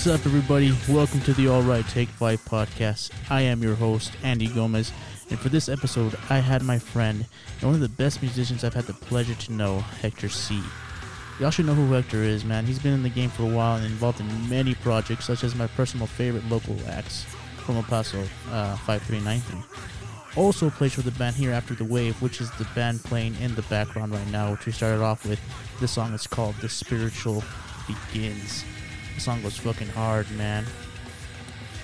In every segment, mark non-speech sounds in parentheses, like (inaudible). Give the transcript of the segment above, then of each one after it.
What's up, everybody? Welcome to the All Right Take Five podcast. I am your host, Andy Gomez, and for this episode, I had my friend and one of the best musicians I've had the pleasure to know, Hector C. Y'all should know who Hector is, man. He's been in the game for a while and involved in many projects, such as my personal favorite local acts from El Paso, uh, 5393. Also plays for the band Here After the Wave, which is the band playing in the background right now, which we started off with. This song is called The Spiritual Begins. Song was fucking hard, man.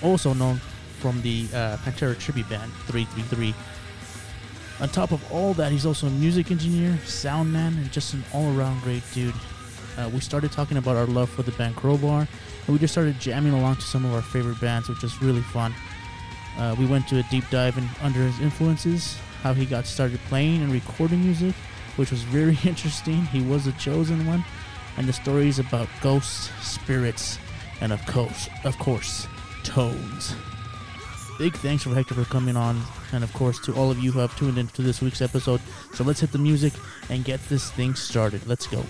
Also known from the uh, Pantera tribute band 333. On top of all that, he's also a music engineer, sound man, and just an all-around great dude. Uh, we started talking about our love for the band Crowbar, and we just started jamming along to some of our favorite bands, which was really fun. Uh, we went to a deep dive in under his influences, how he got started playing and recording music, which was very (laughs) interesting. He was the chosen one, and the stories about ghosts, spirits, and of course, of course, tones. Big thanks for Hector for coming on, and of course to all of you who have tuned into this week's episode. So let's hit the music and get this thing started. Let's go.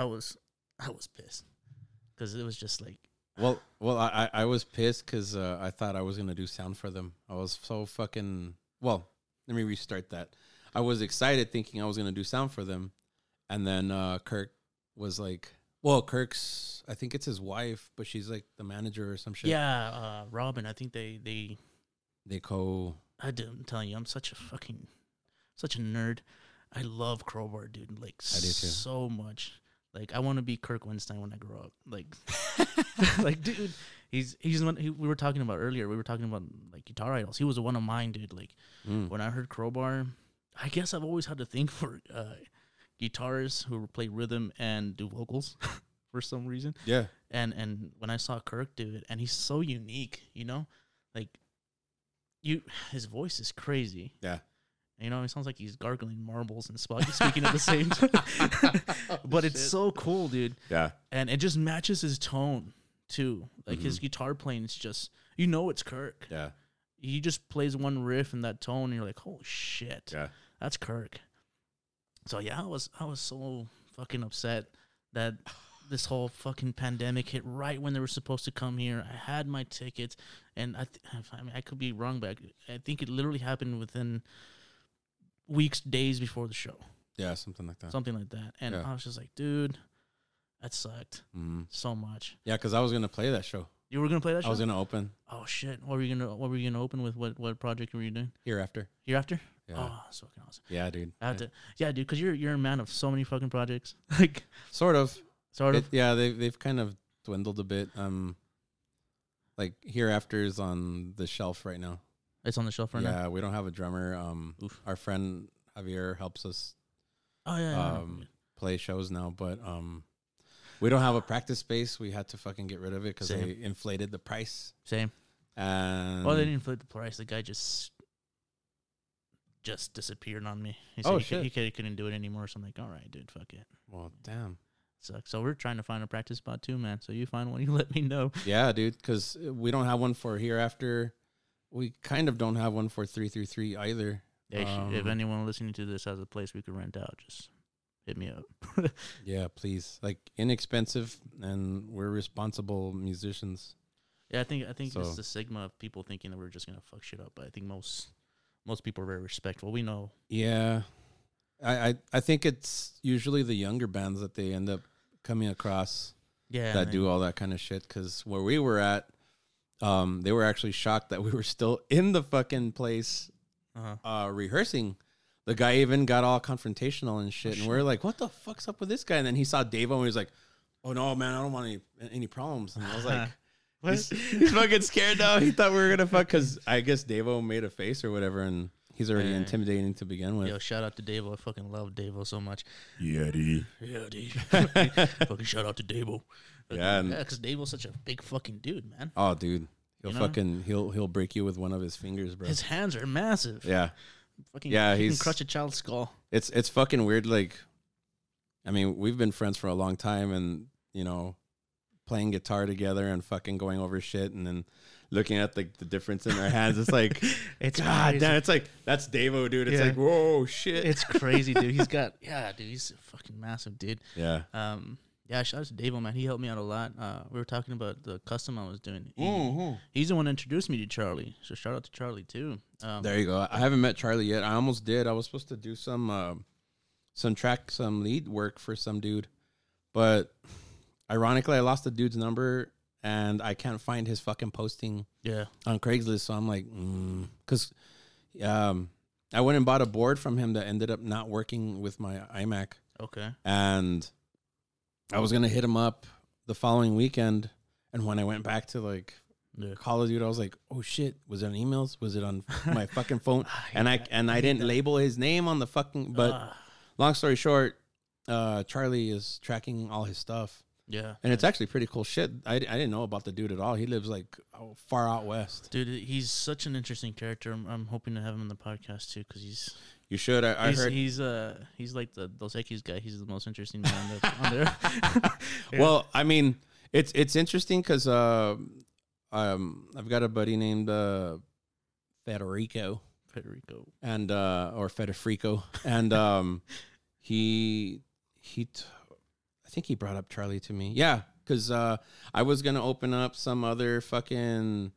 I was, I was pissed because it was just like, Well, well, I I was pissed because uh, I thought I was gonna do sound for them. I was so fucking well. Let me restart that. I was excited thinking I was gonna do sound for them, and then uh, Kirk was like, "Well, Kirk's I think it's his wife, but she's like the manager or some shit." yeah, uh, Robin. I think they they they co. I didn't tell you, I'm such a fucking, such a nerd. I love Crowbar, dude. Like I do too. so much. Like I want to be Kirk Windstein when I grow up. Like, (laughs) (laughs) like dude, he's he's one. He, we were talking about earlier. We were talking about like guitar idols. He was one of mine, dude. Like Mm. when I heard Crowbar, I guess I've always had to think for uh, guitarists who play rhythm and do vocals (laughs) for some reason. Yeah, And and when I saw Kirk do it, and he's so unique, you know, like you, his voice is crazy. yeah. You know, it sounds like he's gargling marbles and sp- speaking at the same (laughs) time. but it's so cool, dude. Yeah, And it just matches his tone too. Like his mm-hmm. guitar playing is just you know it's Kirk. yeah, He just plays one riff in that tone and you're like, "Holy shit. yeah. That's Kirk." So yeah, I was I was so fucking upset that this whole fucking pandemic hit right when they were supposed to come here. I had my tickets, and I th- I mean I could be wrong, but I think it literally happened within weeks, days before the show, Yeah, something like that. something like that. And Yeah. I was just like, dude, that sucked Mm. so much. Yeah, because I was gonna play that show. You were gonna play that show? I was gonna open oh shit! What were you gonna What were you gonna open with? What What project were you doing? hereafter. Hereafter? Yeah, Oh, that's fucking awesome. yeah, dude. I have to, yeah, dude, because you're you're a man of so many fucking projects. (laughs) like, Sort of. sort It- of. yeah, they've they've kind of dwindled a bit. Um, like hereafter is on the shelf right now. It's on the shelf right now. yeah, we don't have a drummer. Um, Oof. our friend Javier helps us. Oh yeah. yeah, um play shows now, but um, we don't have a practice space. We had to fucking get rid of it because they inflated the price. Same. And Oh, they didn't inflate the price. The guy just just disappeared on me. He said Oh, he, could, shit. he, could, he couldn't do it anymore. So I'm like, all right, dude, fuck it. well, damn. Sucks. So we're trying to find a practice spot too, man. So you find one, (laughs) you let me know. Yeah, dude, because we don't have one for hereafter. We kind of don't have one for three through three either. Yeah, sh- if Um, anyone listening to this has a place we could rent out, just hit me up. (laughs) Yeah, please. Like inexpensive, and we're responsible musicians. yeah, I think I think So- it's the stigma of people thinking that we're just gonna fuck shit up. But I think most most people are very respectful. We know. Yeah, I I, I think it's usually the younger bands that they end up coming across Yeah. that do all that kind of shit. Because where we were at, um, they were actually shocked that we were still in the fucking place Uh-huh. uh, rehearsing. The guy even got all confrontational and shit, and we are like, "What the fuck's up with this guy?" And then he saw Davo, and he was like, "Oh no, man, I don't want any any problems." And I was like, (laughs) he's, he's fucking scared now. He thought we were gonna fuck because I guess Davo made a face or whatever, and he's already Yeah. intimidating to begin with. Yo, shout out to Davo. I fucking love Davo so much. Yeti. Yeah, (laughs) dude. fucking shout out to Davo. Yeah, because because Davo's such a big fucking dude, man. Oh, dude, he'll You know? fucking he'll he'll break you with one of his fingers, bro. His hands are massive. yeah, Fucking, Yeah, he can he's- crush a child's skull. it's it's fucking weird. Like, I mean, we've been friends for a long time, and you know, playing guitar together and fucking going over shit, and then looking at the the difference in our hands. It's like, (laughs) It's God crazy. damn, it's like that's Davo, dude. It's Yeah. like, whoa, shit. It's crazy, dude. He's (laughs) got yeah, dude. He's a fucking massive, dude. yeah. Um, yeah, shout out to Davo, man. He helped me out a lot. Uh, we were talking about the custom I was doing. He- Mhm. He's the one that introduced me to Charlie. So shout out to Charlie too. Um, There you go. I haven't met Charlie yet. I almost did. I was supposed to do some uh, some track, some lead work for some dude, but ironically, I lost the dude's number and I can't find his fucking posting yeah, on Craigslist. So I'm like, because um, I went and bought a board from him that ended up not working with my iMac, okay. and I was gonna hit him up the following weekend. And when I went back to like Yeah. call the dude, I was like, "Oh shit, was it on emails? Was it on (laughs) my fucking phone?" Ah, And I and I didn't label his name on the fucking. But Ah, long story short, uh, Charlie is tracking all his stuff, yeah, and it's actually pretty cool shit. I, I didn't know about the dude at all. He lives like oh, far out west. dude. He's such an interesting character. I'm, I'm hoping to have him on the podcast too because he's You should. I, I he's, heard. he's uh he's like the Dos Equis guy. He's the most interesting man that's on there. Yeah. (laughs) Well, I mean, it's it's interesting because uh, um, I've got a buddy named uh, Federico. Federico. and uh or Federico and um (laughs) he he t- I think he brought up Charlie to me. Yeah, cuz uh I was to open up some other fucking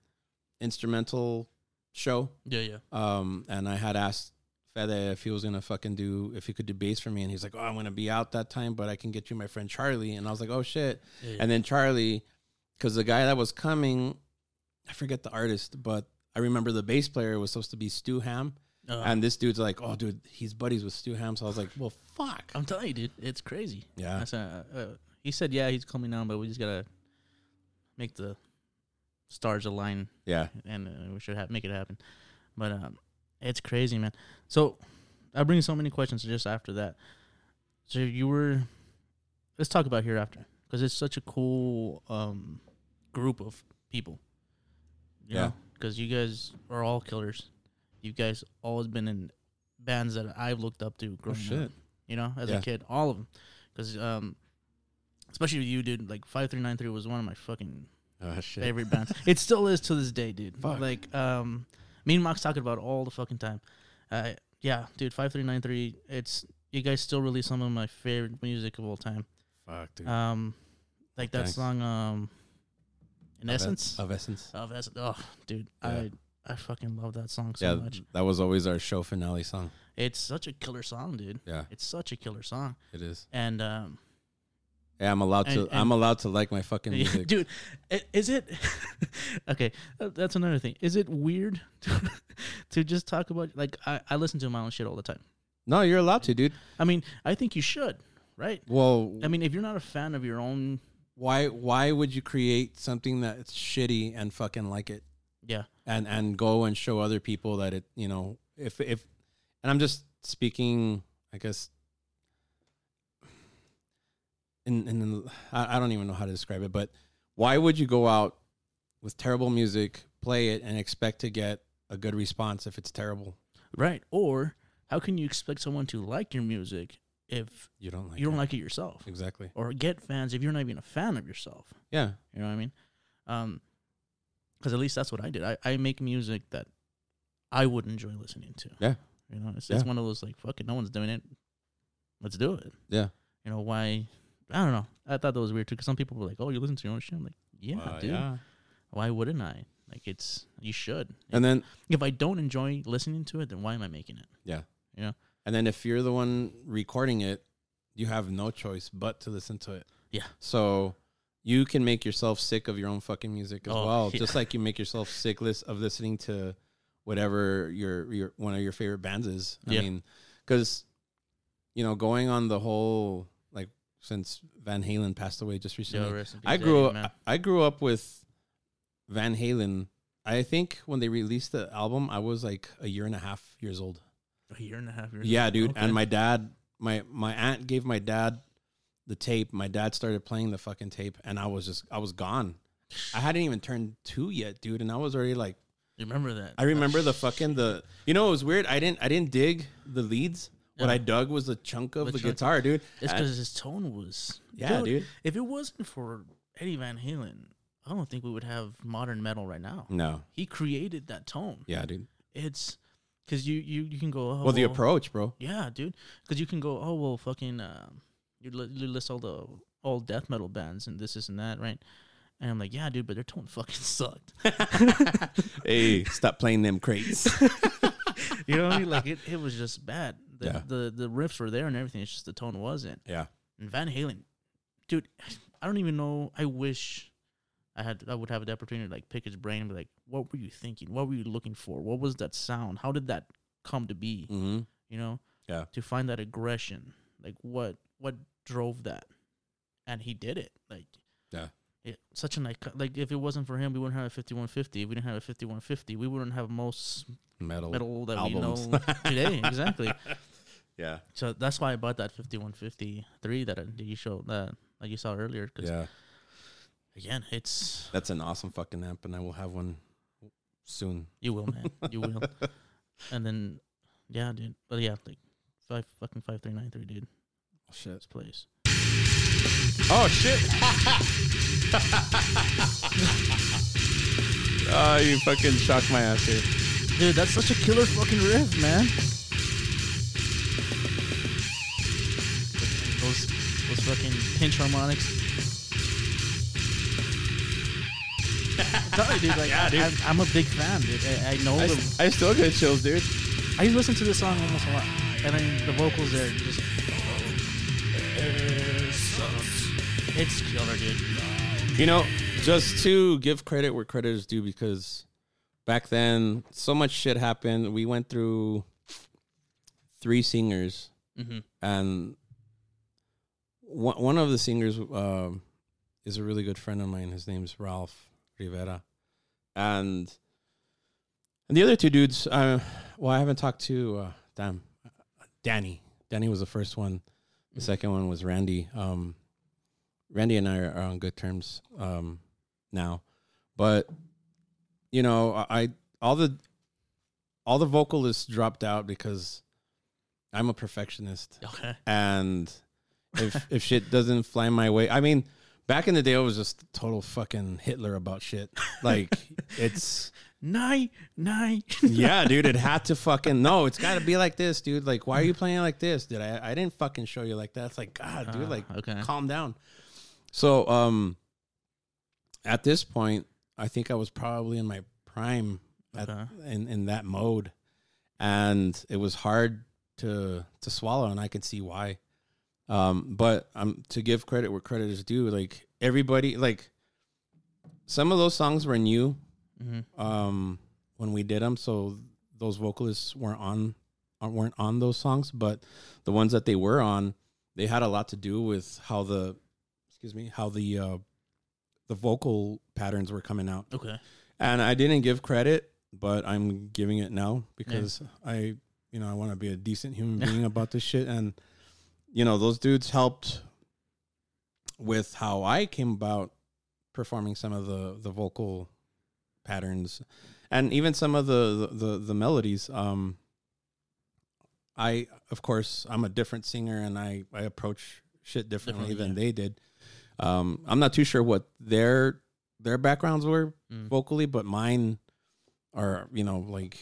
instrumental show Yeah, yeah. um and I had asked Fede if he was to fucking do if he could do bass for me and he's like, "Oh, I'm to be out that time, but I can get you my friend Charlie." And I was like, "Oh shit." yeah, And then Charlie, because the guy that was coming, I forget the artist, but I remember the bass player was supposed to be Stu Hamm. Uh, And this dude's like, "Oh, dude, he's buddies with Stu Hamm." So I was like, "Well, fuck." I'm telling you, dude, it's crazy. Yeah. I said, uh, uh, he said, yeah, he's coming down, but we just gotta make the stars align, Yeah. and uh, we should have make it happen. But um, it's crazy, man. So I bring so many questions just after that. So you were, let's talk about hereafter because it's such a cool um group of people. Yeah. because you guys are all killers. You guys always been in bands that I've looked up to growing Oh, shit. up. You know, as Yeah. a kid, all of them, because um, especially with you, dude. Like five three nine three was one of my fucking Oh shit. favorite bands. (laughs) It still is to this day, dude. Fuck. Like, um, me and Mox talk about it all the fucking time. Uh, yeah, dude, five three nine three. It's you guys still release some of my favorite music of all time. Fuck, dude. Um, like that Thanks. song, um, in Of essence, Of essence. of essence. Oh, dude, Yeah. I I fucking love that song so yeah, much. that was always our show finale song. It's such a killer song, dude. Yeah, It's such a killer song, it is. and um, Yeah, I'm allowed to. And- I'm allowed to like my fucking Yeah, music. dude is it (laughs) okay uh, that's another thing is it weird to, (laughs) to just talk about like I, I listen to my own shit all the time No, you're allowed to, dude. i mean i think you should right Well, i mean if you're not a fan of your own why why would you create something that's shitty and fucking like it? yeah and and go and show other people that it you know if if and i'm just speaking i guess in I, I don't even know how to describe it but why would you go out with terrible music play it and expect to get a good response if it's terrible? Right. Or how can you expect someone to like your music if you don't like you don't it. like it yourself? Exactly. Or get fans if you're not even a fan of yourself. Yeah. You know what i mean? Um because at least that's what i did. I, I make music that i would enjoy listening to. Yeah. you know it's, it's one of those like fuck it no one's doing it. Let's do it. Yeah. You know why i don't know i thought that was weird too because some people were like oh you listen to your own shit i'm like yeah Uh, dude yeah why wouldn't i like it's you should and then if i don't enjoy listening to it then why am i making it Yeah. Yeah. and then if you're the one recording it you have no choice but to listen to it Yeah. so you can make yourself sick of your own fucking music as Oh, well. yeah. Just like you make yourself sick list of listening to whatever your your one of your favorite bands is. I Yeah. mean, because you know, going on the whole like since Van Halen passed away just recently, Yo, I grew up. I grew up with Van Halen. I think when they released the album, I was like a year and a half years old. a year and a half years. Yeah, old. dude. Okay. And my dad, my my aunt gave my dad the tape. My dad started playing the fucking tape, and I was just I was gone. I hadn't even turned two yet, dude, and I was already like you remember that? I remember the fucking the you know it was weird. I didn't I didn't dig the leads. What I dug was the chunk of The the, chunk. guitar, dude. It's because his tone was. yeah, dude. If it wasn't for Eddie Van Halen, I don't think we would have modern metal right now. No, He created that tone. yeah, dude. It's because you you you can go. Oh, Well, the approach, bro. Yeah, dude. Because you can go. Oh well, fucking. Um, you, li- you list all the all death metal bands and this, this, and that, right? And I'm like, yeah, dude, but their tone fucking (laughs) sucked. hey, stop playing them crates. (laughs) You know what I mean? Like it, it was just bad. The, Yeah. the the riffs were there and everything. It's just the tone wasn't. yeah, And Van Halen, dude, I don't even know. I wish I had I would have the opportunity to like pick his brain and be like, what were you thinking? What were you looking for? What was that sound? How did that come to be? mm-hmm. You know? Yeah. To find that aggression, like what what drove that? And he did it. Like Yeah. It, such an icon. Like if it wasn't for him, we wouldn't have a fifty one fifty. If we didn't have a fifty one fifty, we wouldn't have most metal. metal that albums. we know today. (laughs) Exactly. Yeah, So that's why I bought that fifty one fifty three that, uh, that you showed that like you saw earlier. Because yeah. again, it's That's an awesome fucking amp, and I will have one soon. you will, man, you will. (laughs) And then yeah, dude. But yeah, like five fucking five three nine three, dude. Oh, shit. This place. Oh shit! (laughs) oh, you fucking shocked my ass here. Dude, that's such a killer fucking riff, man. Those fucking pinch harmonics. (laughs) Sorry, dude. Like, Yeah, dude. I, I'm, I'm a big fan, dude. I, I know I, the. I still get chills, dude. I listen to this song almost a lot, and then the vocals there just. It's killer, dude. You know, just to give credit where credit is due, because back then so much shit happened. We went through three singers, Mm-hmm. and one one of the singers um, is a really good friend of mine. His name's Ralph Rivera, and and the other two dudes. Uh, well, I haven't talked to. Uh, damn, Danny. Danny was the first one. The Mhm. second one was Randy. Um, Randy and I are, are on good terms um, now, but you know, I, I all the all the vocalists dropped out because I'm a perfectionist Okay. and if if shit doesn't fly my way, I mean, back in the day, I was just total fucking Hitler about shit. Like (laughs) it's Night, night. yeah, (laughs) dude, it had to fucking no, it's got to be like this, dude. Like, why are you playing like this, dude? I I didn't fucking show you like that. It's like God, dude, like okay. calm down. So um, at this point, I think I was probably in my prime at, Okay. in in that mode, and it was hard to to swallow, and I can see why. Um, but um, to give credit where credit is due, like everybody, like some of those songs were new Mm-hmm. um, when we did them, so those vocalists weren't on uh, weren't on those songs, but the ones that they were on, they had a lot to do with how the excuse me how the uh, the vocal patterns were coming out. Okay. And I didn't give credit, but I'm giving it now because I, you know, I want to be a decent human being about this shit. And, you know, those dudes helped with how I came about performing some of the, the vocal patterns and even some of the, the, the, melodies. Um, I, of course, I'm a different singer and I, I approach shit differently Differently, than yeah. they did. Um, I'm not too sure what their their backgrounds were Mm. vocally, but mine are you know like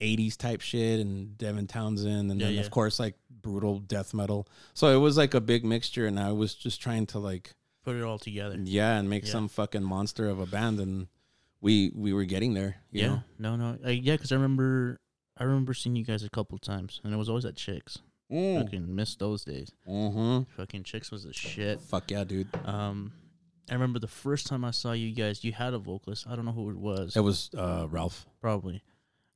80s type shit and Devin Townsend, and Yeah, then yeah. of course like brutal death metal. So it was like a big mixture, and I was just trying to like Put it all together. yeah, and make Yeah. some fucking monster of a band, and we we were getting there. You yeah. know? No, no. Uh, yeah, because I remember, I remember seeing you guys a couple times, and it was always at Chicks. Mm. Fucking missed those days. Mm-hmm. Fucking Chicks was the shit. Fuck yeah, dude. Um, I remember the first time I saw you guys, you had a vocalist. I don't know who it was. It was uh, Ralph. probably.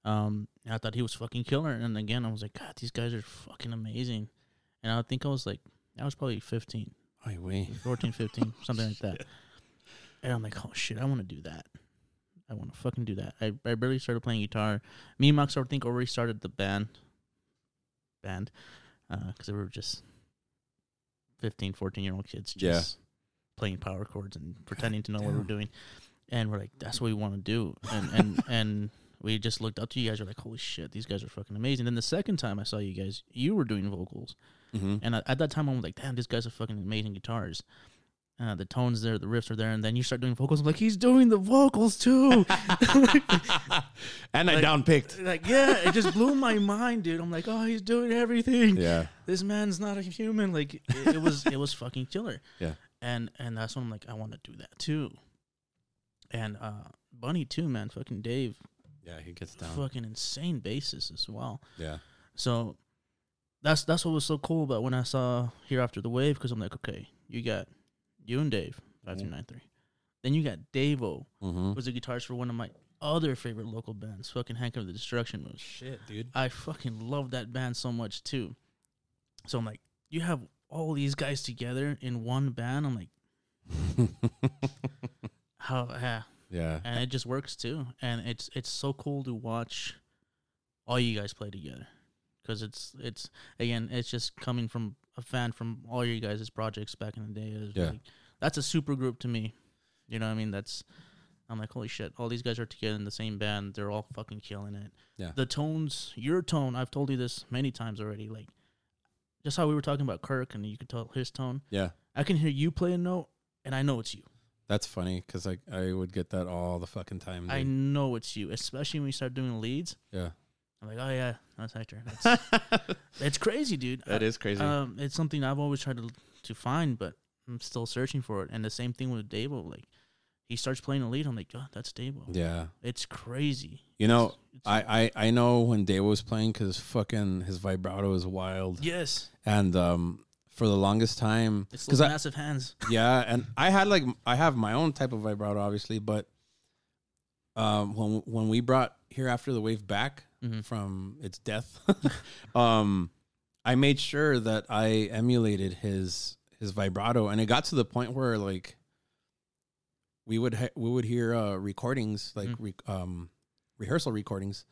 Um, I thought he was fucking killer, and again, I was like, God, these guys are fucking amazing. And I think I was like, I was probably 15, Oh, wait. 14, 15, (laughs) something like that. And I'm like, oh shit, I want to do that. I want to fucking do that. I, I barely started playing guitar. Me and Max, I think, already started the band. Band, uh, because we were just 15, 14 year old kids, Yeah. just playing power chords and pretending to know what we're doing. And we're like, that's what we want to do. And and and (laughs) we just looked up to you guys. We're like, holy shit, these guys are fucking amazing. Then the second time I saw you guys, you were doing vocals, Mm-hmm. and at, at that time I'm like, damn, these guys are fucking amazing guitars. Uh, the tones there, the riffs are there, and then you start doing vocals. I'm like, he's doing the vocals too. (laughs) (laughs) and I Like- downpicked. like, yeah, it just blew my mind, dude. I'm like, oh, he's doing everything. Yeah. This man's not a human. Like, it, it was, it was fucking killer. Yeah. And and that's when I'm like, I want to do that too. And uh, Bunny too, man. Fucking Dave, Yeah, he gets down. fucking insane basis as well. Yeah. So that's that's what was so cool about when I saw here after the wave because I'm like, okay, you got you and Dave five three nine three, then you got Davo Mm-hmm. was the guitarist for one of my other favorite local bands, fucking Hank of the Destruction Moves. Shit, dude. I fucking love that band so much too. So I'm like, you have all these guys together in one band. I'm like, (laughs) how? Yeah, yeah. and it just works too. And it's it's so cool to watch all you guys play together because it's it's again it's just coming from a fan from all you guys' projects back in the day. Yeah. like, that's a super group to me. You know what I mean? That's I'm like holy shit! All these guys are together in the same band. They're all fucking killing it. Yeah. The tones, your tone. I've told you this many times already. Like just how we were talking about Kirk, and you could tell his tone. Yeah. I can hear you play a note, and I know it's you. That's funny because I, I would get that all the fucking time. I dude. know it's you, especially when you start doing leads. Yeah. I'm like, oh yeah, that's Hector. That's it's crazy, dude. That is crazy. Um, it's something I've always tried to to find, but I'm still searching for it. And the same thing with Davo. Like, he starts playing a lead. I'm like, oh, that's Davo. yeah. It's crazy. You know, It's- it's- I, I, I know when Dave was playing because fucking his vibrato is wild. yes, And um, for the longest time, it's because those I, massive hands. (laughs) yeah, and I had like I have my own type of vibrato, obviously, but um, when when we brought here after the wave back Mhm. from its death, (laughs) um, I made sure that I emulated his his vibrato, and it got to the point where like we would ha- we would hear uh, recordings like Mm. re- um, rehearsal recordings,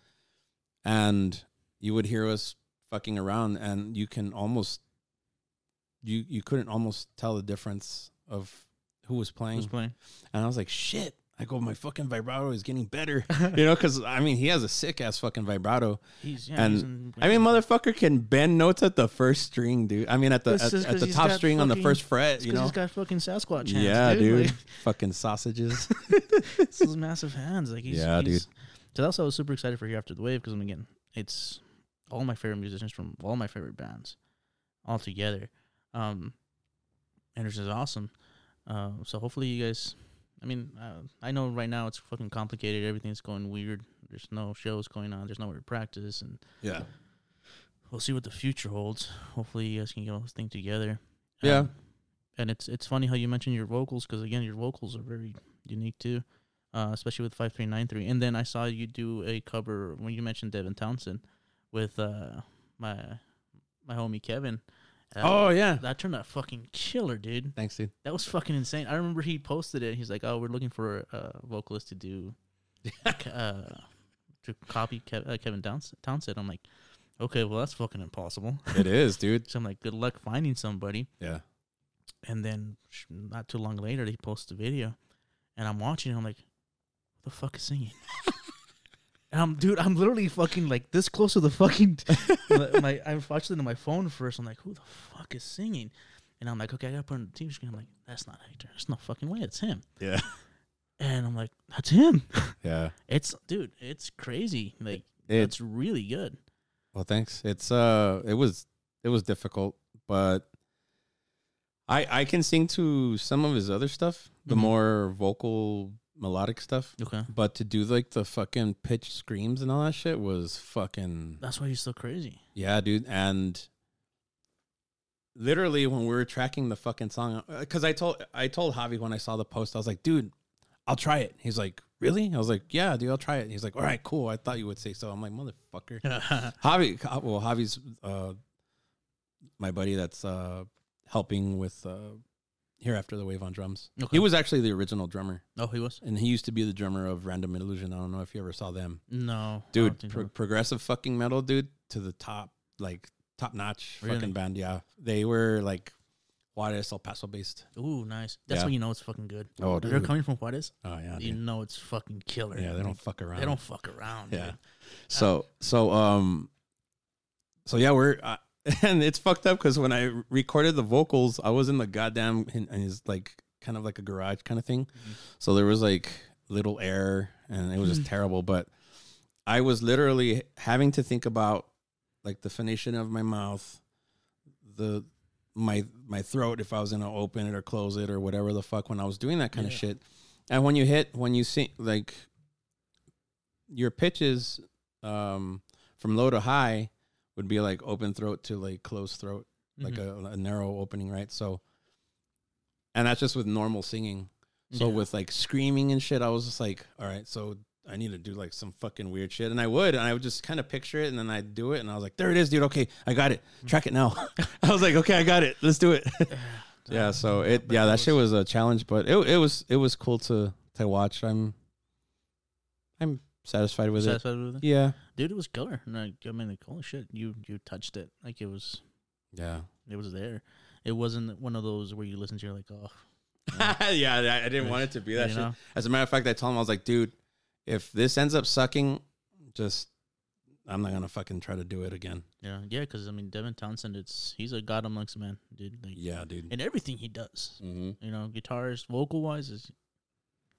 and you would hear us fucking around, and you can almost you you couldn't almost tell the difference of who was playing, Who's playing? and I was like, shit. I go, my fucking vibrato is getting better, (laughs) you know, because I mean, he has a sick ass fucking vibrato. He's yeah. And, he's in, I mean, motherfucker can bend notes at the first string, dude. I mean, at the at, at the top string on the first fret, you know. he's got fucking Sasquatch hands. yeah, dude. Like, (laughs) fucking sausages. (laughs) those massive hands. Like he's Yeah, he's- dude. So that's why I was super excited for here after the wave because again, it's all my favorite musicians from all my favorite bands, all together. Um, just awesome. Uh, so hopefully you guys. I mean, uh, I know right now it's fucking complicated. Everything's going weird. There's no shows going on. There's nowhere to practice, and yeah, we'll see what the future holds. Hopefully, you guys can get all this thing together. Yeah. Um, and it's it's funny how you mentioned your vocals because again, your vocals are very unique too, uh, especially with five three nine three. And then I saw you do a cover when you mentioned Devin Townsend with uh, my my homie Kevin. Uh, Oh yeah. that turned out fucking killer, dude. Thanks, dude. That was fucking insane. I remember he posted it. He's like, "Oh, we're looking for a vocalist to do, (laughs) uh, to copy Kev- uh, Kevin Downs- Townsend." I'm like, "Okay, well that's fucking impossible." It is, dude. (laughs) So I'm like, "Good luck finding somebody." Yeah. And then not too long later, he post a video, and I'm watching. it, I'm like, "What the fuck is singing?" (laughs) and I'm, dude, I'm literally fucking like this close to the fucking. (laughs) my, my, I watched it on my phone first. I'm like, "Who the fuck is singing?" And I'm like, "Okay, I gotta put it on the TV screen." I'm like, "That's not Hector. There's no fucking way. It's him." Yeah. And I'm like, "That's him." (laughs) Yeah. It's dude. It's crazy. Like It, it's really good. well, thanks. It's uh, it was it was difficult, but I I can sing to some of his other stuff, the Mhm. more vocal melodic stuff. Okay. But to do like the fucking pitch screams and all that shit was fucking That's why he's so crazy. yeah, dude. And literally when we were tracking the fucking song, because I told I told Javi when I saw the post, I was like, dude, I'll try it. He's like, really? I was like, yeah, dude, I'll try it. He's like, all right, cool. I thought you would say so. I'm like, motherfucker. (laughs) Javi, well, Javi's uh, my buddy that's uh, helping with uh, here after the wave on drums. Okay. He was actually the original drummer, oh, he was. and he used to be the drummer of Random Illusion. I don't know if you ever saw them, No, dude. Pro- progressive fucking metal, dude, to the top, like top notch Really? fucking band. Yeah, they were like Juarez, El Paso based. Ooh, nice. That's Yeah. when you know it's fucking good. Oh, They're coming from Juarez. Oh yeah, You dude. know it's fucking killer. yeah. They don't fuck around. They don't fuck around. Yeah. dude. So so um so yeah, we're uh, (laughs) and it's fucked up because when I recorded the vocals, I was in the goddamn his like kind of like a garage kind of thing. Mhm. So there was like little air, and it was just terrible. But I was literally having to think about like the phonation of my mouth, the my my throat if I was gonna open it or close it or whatever the fuck when I was doing that kind of shit. And when you hit when you sing like your pitches um from low to high would be like open throat to like closed throat, like Mhm. a, a narrow opening, right? So and that's just with normal singing. So Yeah. with like screaming and shit, I was just like, all right, so I need to do like some fucking weird shit. And I would, and I would just kind of picture it and then I'd do it and I was like, there it is, dude. Okay, I got it. Track it now. (laughs) I was like, okay, I got it. Let's do it. (sighs) (laughs) yeah, so it yeah, that that shit was a challenge, but it it was it was cool to to watch. I'm I'm satisfied with satisfied with it. it. Yeah. Dude, it was killer. Like, I mean, like, holy shit, you you touched it. Like it was, Yeah. it was there. It wasn't one of those where you listen to, you're like, oh, (laughs) yeah, I, I didn't want it to be that you shit. know? As a matter of fact, I told him I was like, dude, if this ends up sucking, just I'm not gonna fucking try to do it again. Yeah, yeah, because I mean, Devin Townsend, it's he's a god amongst men, dude. Like, Yeah, dude. and everything he does, Mm-hmm. you know, guitarist, vocal wise, is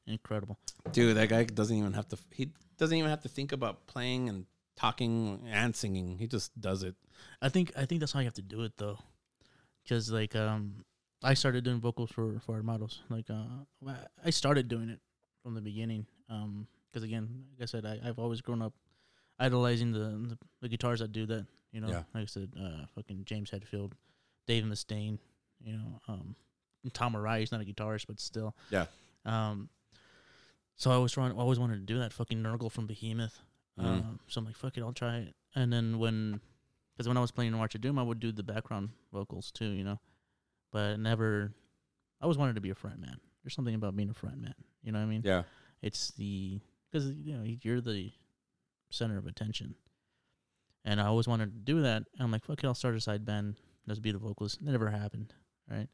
incredible. Dude, that guy doesn't even have to. He doesn't even have to think about playing and talking and singing. He just does it. I think I think that's how you have to do it though, because like um, I started doing vocals for for Armados. Like uh, I- I started doing it from the beginning. Um, because again, like I said, I, I've always grown up idolizing the, the the guitars that do that. You know, Yeah. like I said, uh, fucking James Hetfield, Dave Mustaine. You know, um, Tom Araya. He's not a guitarist, but still. Yeah. Um. So I was trying. I always wanted to do that. Fucking Nergal from Behemoth. Mhm. Um, so I'm like, fuck it, I'll try it. And then when, because when I was playing March of Doom, I would do the background vocals too, you know. But never, I always wanted to be a front man. There's something about being a front man. You know what I mean? Yeah. It's the because you know you're the center of attention, and I always wanted to do that. And I'm like, fuck it, I'll start a side band. Let's be the vocalist. It never happened, right?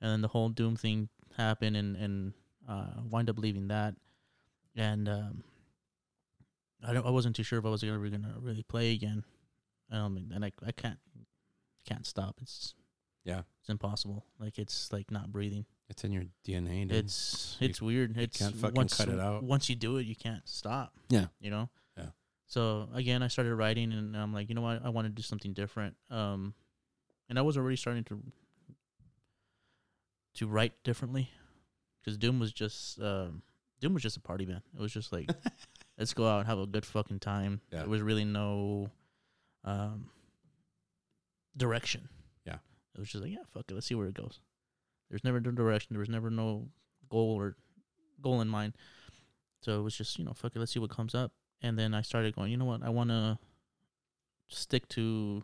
And then the whole Doom thing happened, and and uh, wind up leaving that, and um, I don't, I wasn't too sure if I was ever gonna really play again. Um, and I I can't can't stop. It's Yeah. it's impossible. Like it's like not breathing. It's in your DNA, dude. It's You- it's weird. It's can't fucking once, cut it out. Once you do it, you can't stop. Yeah. You know. Yeah. So again, I started writing, and I'm like, you know what, I want to do something different. Um, and I was already starting to to write differently, because Doom was just um, Doom was just a party band. It was just like, (laughs) let's go out and have a good fucking time. Yeah. There was really no um direction. Yeah. It was just like, yeah, fuck it, let's see where it goes. There's never no direction. There was never no goal or goal in mind. So it was just, you know, fuck it, let's see what comes up. And then I started going, you know what, I want to stick to,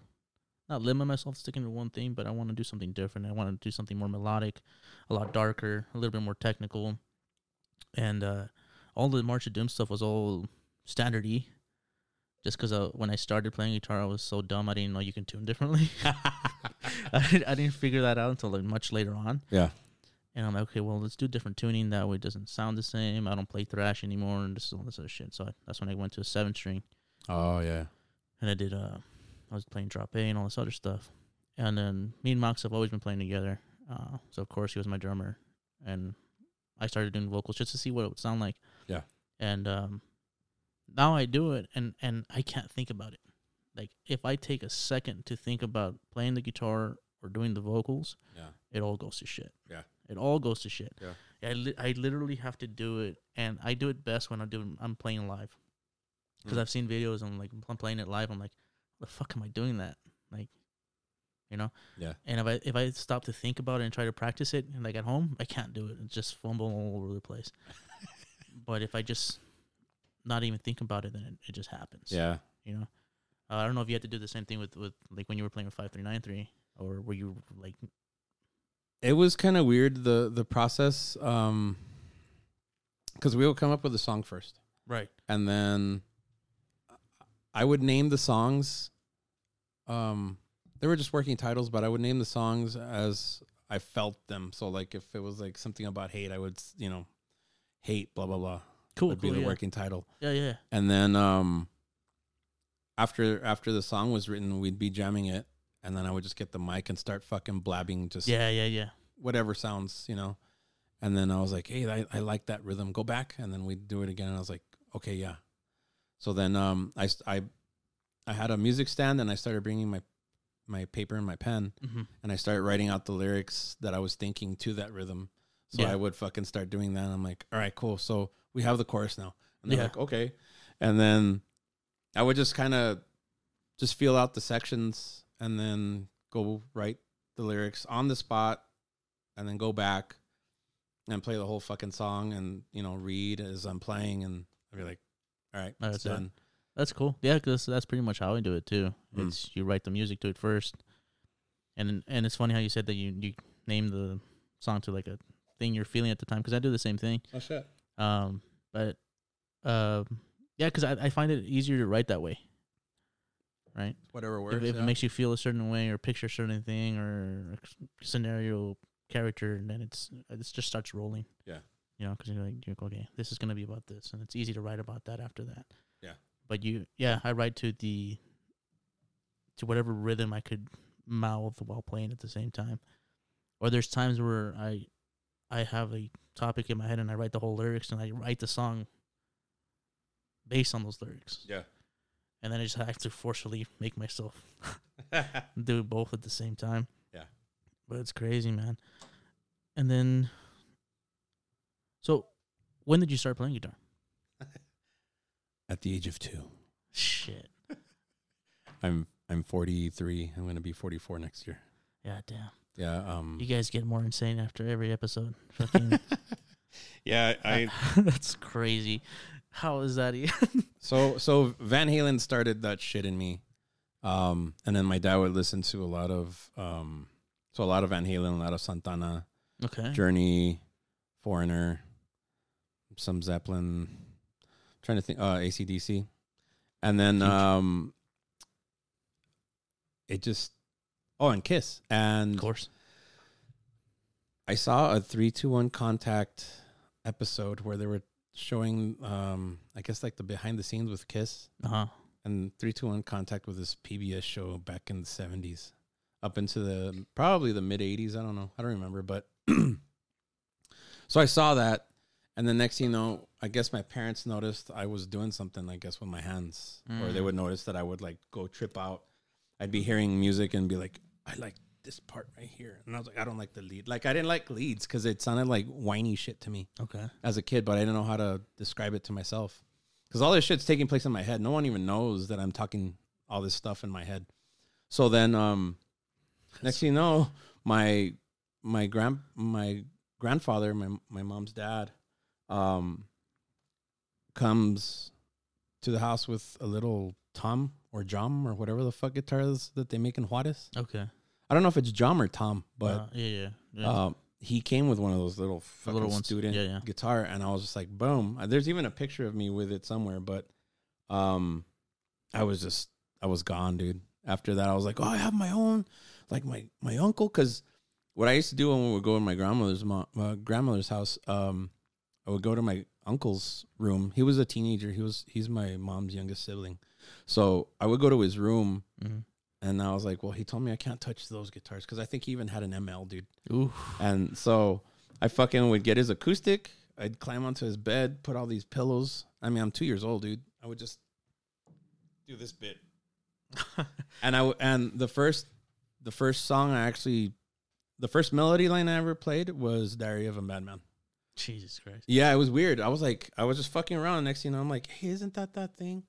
not limit myself sticking to one thing, but I want to do something different. I want to do something more melodic, a lot darker, a little bit more technical. And uh, all the March of Doom stuff was all standard E. Just because uh, when I started playing guitar, I was so dumb I didn't know you can tune differently. (laughs) I, didn't, I didn't figure that out until like much later on. Yeah. And I'm like, okay, well, let's do different tuning. That way it doesn't sound the same. I don't play thrash anymore and just all this other shit. So I, that's when I went to a seven string oh yeah. and I did, uh, I was playing drop A and all this other stuff. And then me and Mox have always been playing together. Uh, so of course he was my drummer and I started doing vocals just to see what it would sound like. Yeah. And, um, now I do it and, and I can't think about it. Like if I take a second to think about playing the guitar or doing the vocals, Yeah. it all goes to shit. Yeah. It all goes to shit. Yeah. I, li- I literally have to do it, and I do it best when I do I'm playing live, because Mm. I've seen videos and like I'm playing it live. I'm like, the fuck am I doing that? Like, You know. Yeah. And if I if I stop to think about it and try to practice it, and like at home, I can't do it. It's just fumble all over the place. (laughs) but if I just not even think about it, then it, it just happens. Yeah. You know. Uh, I don't know if you had to do the same thing with with like when you were playing with five three nine three, or were you like It was kind of weird the the process um cuz we would come up with a song first right? and then I would name the songs um they were just working titles but I would name the songs as I felt them. So like if it was like something about hate, I would, you know, hate blah blah blah. Cool. would cool be the yeah. working title. yeah, yeah. And then um after after the song was written, we'd be jamming it and then I would just get the mic and start fucking blabbing just Yeah, yeah, yeah. whatever sounds, you know. And then I was like, "Hey, I, I like that rhythm. Go back." And then we'd do it again and I was like, "Okay, yeah." So then um I I I had a music stand and I started bringing my my paper and my pen hmm and I started writing out the lyrics that I was thinking to that rhythm. So Yeah. I would fucking start doing that. I'm like, all right, cool. So we have the chorus now. And they're Yeah. like, okay. And then I would just kind of just feel out the sections and then go write the lyrics on the spot and then go back and play the whole fucking song and, you know, read as I'm playing. And I'd be like, all right, that's it. That's cool. Yeah, because that's pretty much how I do it too. Mm. It's you write the music to it first, and and it's funny how you said that you you name the song to like a thing you're feeling at the time because I do the same thing. Oh, shit. Um, but um, yeah, because I I find it easier to write that way. Right. Whatever works. if if yeah. it makes you feel a certain way or picture a certain thing or scenario character, and then it's it just starts rolling. Yeah. You know, because you're like, you're like, okay, this is gonna be about this, and it's easy to write about that after that. But you, yeah, I write to the to whatever rhythm I could mouth while playing at the same time. Or there's times where I I have a topic in my head and I write the whole lyrics and I write the song based on those lyrics. yeah. And then I just have to forcefully make myself (laughs) do both at the same time. Yeah. But it's crazy, man. And then so when did you start playing guitar? At the age of two. Shit. (laughs) I'm I'm 43. I'm gonna be 44 next year. Yeah, damn. Yeah. Um. You guys get more insane after every episode. Fucking (laughs) (laughs) yeah. I That's crazy. How is that even? so so Van Halen started that shit in me, um, and then my dad would listen to a lot of um, so a lot of Van Halen, a lot of Santana, okay. Journey, Foreigner, some Zeppelin. Trying to think, uh, ACDC, and then um, it just oh, and Kiss, and Of course. I saw a three two one contact episode where they were showing um I guess like the behind the scenes with Kiss Uh huh. and three two one contact with this PBS show back in the seventies. Up into the probably the mid eighties, I don't know. I don't remember, but (clears throat) so I saw that and the next thing you know, I guess my parents noticed I was doing something, I guess, with my hands. Or they Mm. would notice that I would like go trip out. I'd be hearing music and be like, I like this part right here. And I was like, I don't like the lead. Like I didn't like leads because it sounded like whiny shit to me Okay. as a kid, but I didn't know how to describe it to myself. Because all this shit's taking place in my head. No one even knows that I'm talking all this stuff in my head. So then um next thing you know, my my grand my grandfather, my my mom's dad, um comes to the house with a little tom or jom or whatever the fuck guitar is that they make in Juarez. Okay. I don't know if it's jom or tom, but Uh, yeah, yeah. yeah. um, he came with one of those little fucking little ones. student Yeah, yeah. guitar, and I was just like, boom. Uh, There's even a picture of me with it somewhere, but um, I was just, I was gone, dude. After that, I was like, oh, I have my own, like my my uncle, because what I used to do when we would go to my grandmother's mo- uh, grandmother's house, um, I would go to my uncle's room. He was a teenager. He was he's my mom's youngest sibling, so I would go to his room. Mhm. And I was like, well, he told me I can't touch those guitars because I think he even had an ML, dude. Ooh. And so I fucking would get his acoustic. I'd climb onto his bed, put all these pillows. I mean, I'm two years old, dude. I would just do this bit, (laughs) and I w- and the first, the first song I actually, the first melody line I ever played was "Diary of a Madman." Jesus Christ. Yeah, it was weird. I was like, I was just fucking around. Next thing you know, I'm like, hey, isn't that that thing?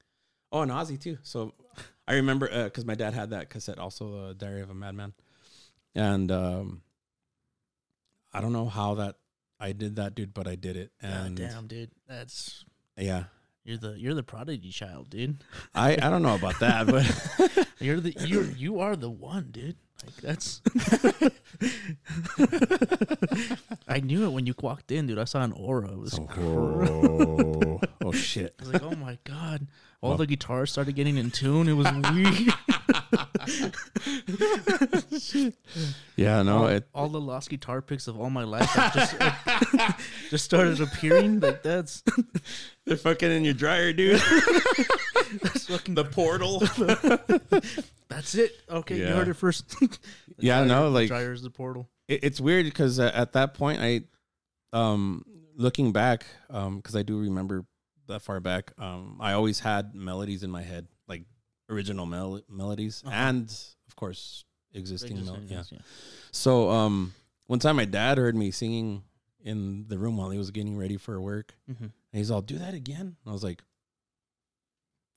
Oh, and Ozzy too. So I remember because my dad had that cassette, also uh, "Diary of a Madman." and um, I don't know how that I did that, dude, but I did it, And God damn, dude. That's yeah, you're the you're the prodigy child, dude. I I don't know about that, but (laughs) You're the you you are the one, dude. Like that's. (laughs) I knew it when you walked in, dude. I saw an aura. It was. cr- oh, (laughs) oh shit. I was like, oh my god! All the guitars started getting in tune. It was weird. (laughs) (laughs) Yeah, no, all, it all the lost guitar picks of all my life just (laughs) just started appearing. Like that's they're fucking in your dryer, dude. that's fucking. the portal. That's it. Okay, you heard it first. Yeah, no, the like- dryer is the portal. it, it's weird because uh, at that point I um looking back um because I do remember that far back um I always had melodies in my head like original mel- melodies Uh-huh. and of course existing Just- mel- yeah yeah. so um one time my dad heard me singing in the room while he was getting ready for work Mhm. and he's all do that again and I was like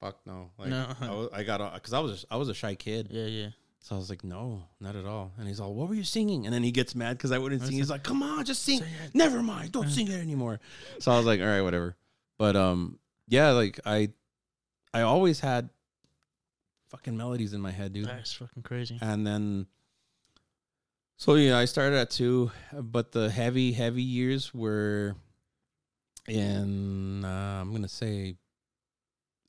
fuck no like No. I, was, I got because I was I was a shy kid Yeah, yeah. so I was like, no, not at all. And he's all, what were you singing? And then he gets mad because I wouldn't I sing. He's like, come on, just sing. Never mind, don't sing it anymore. So I was like, all right, whatever. But um, yeah, like I, I always had fucking melodies in my head, dude. That's fucking crazy. And then, so yeah, I started at two, but the heavy, heavy years were in, uh, I'm gonna say,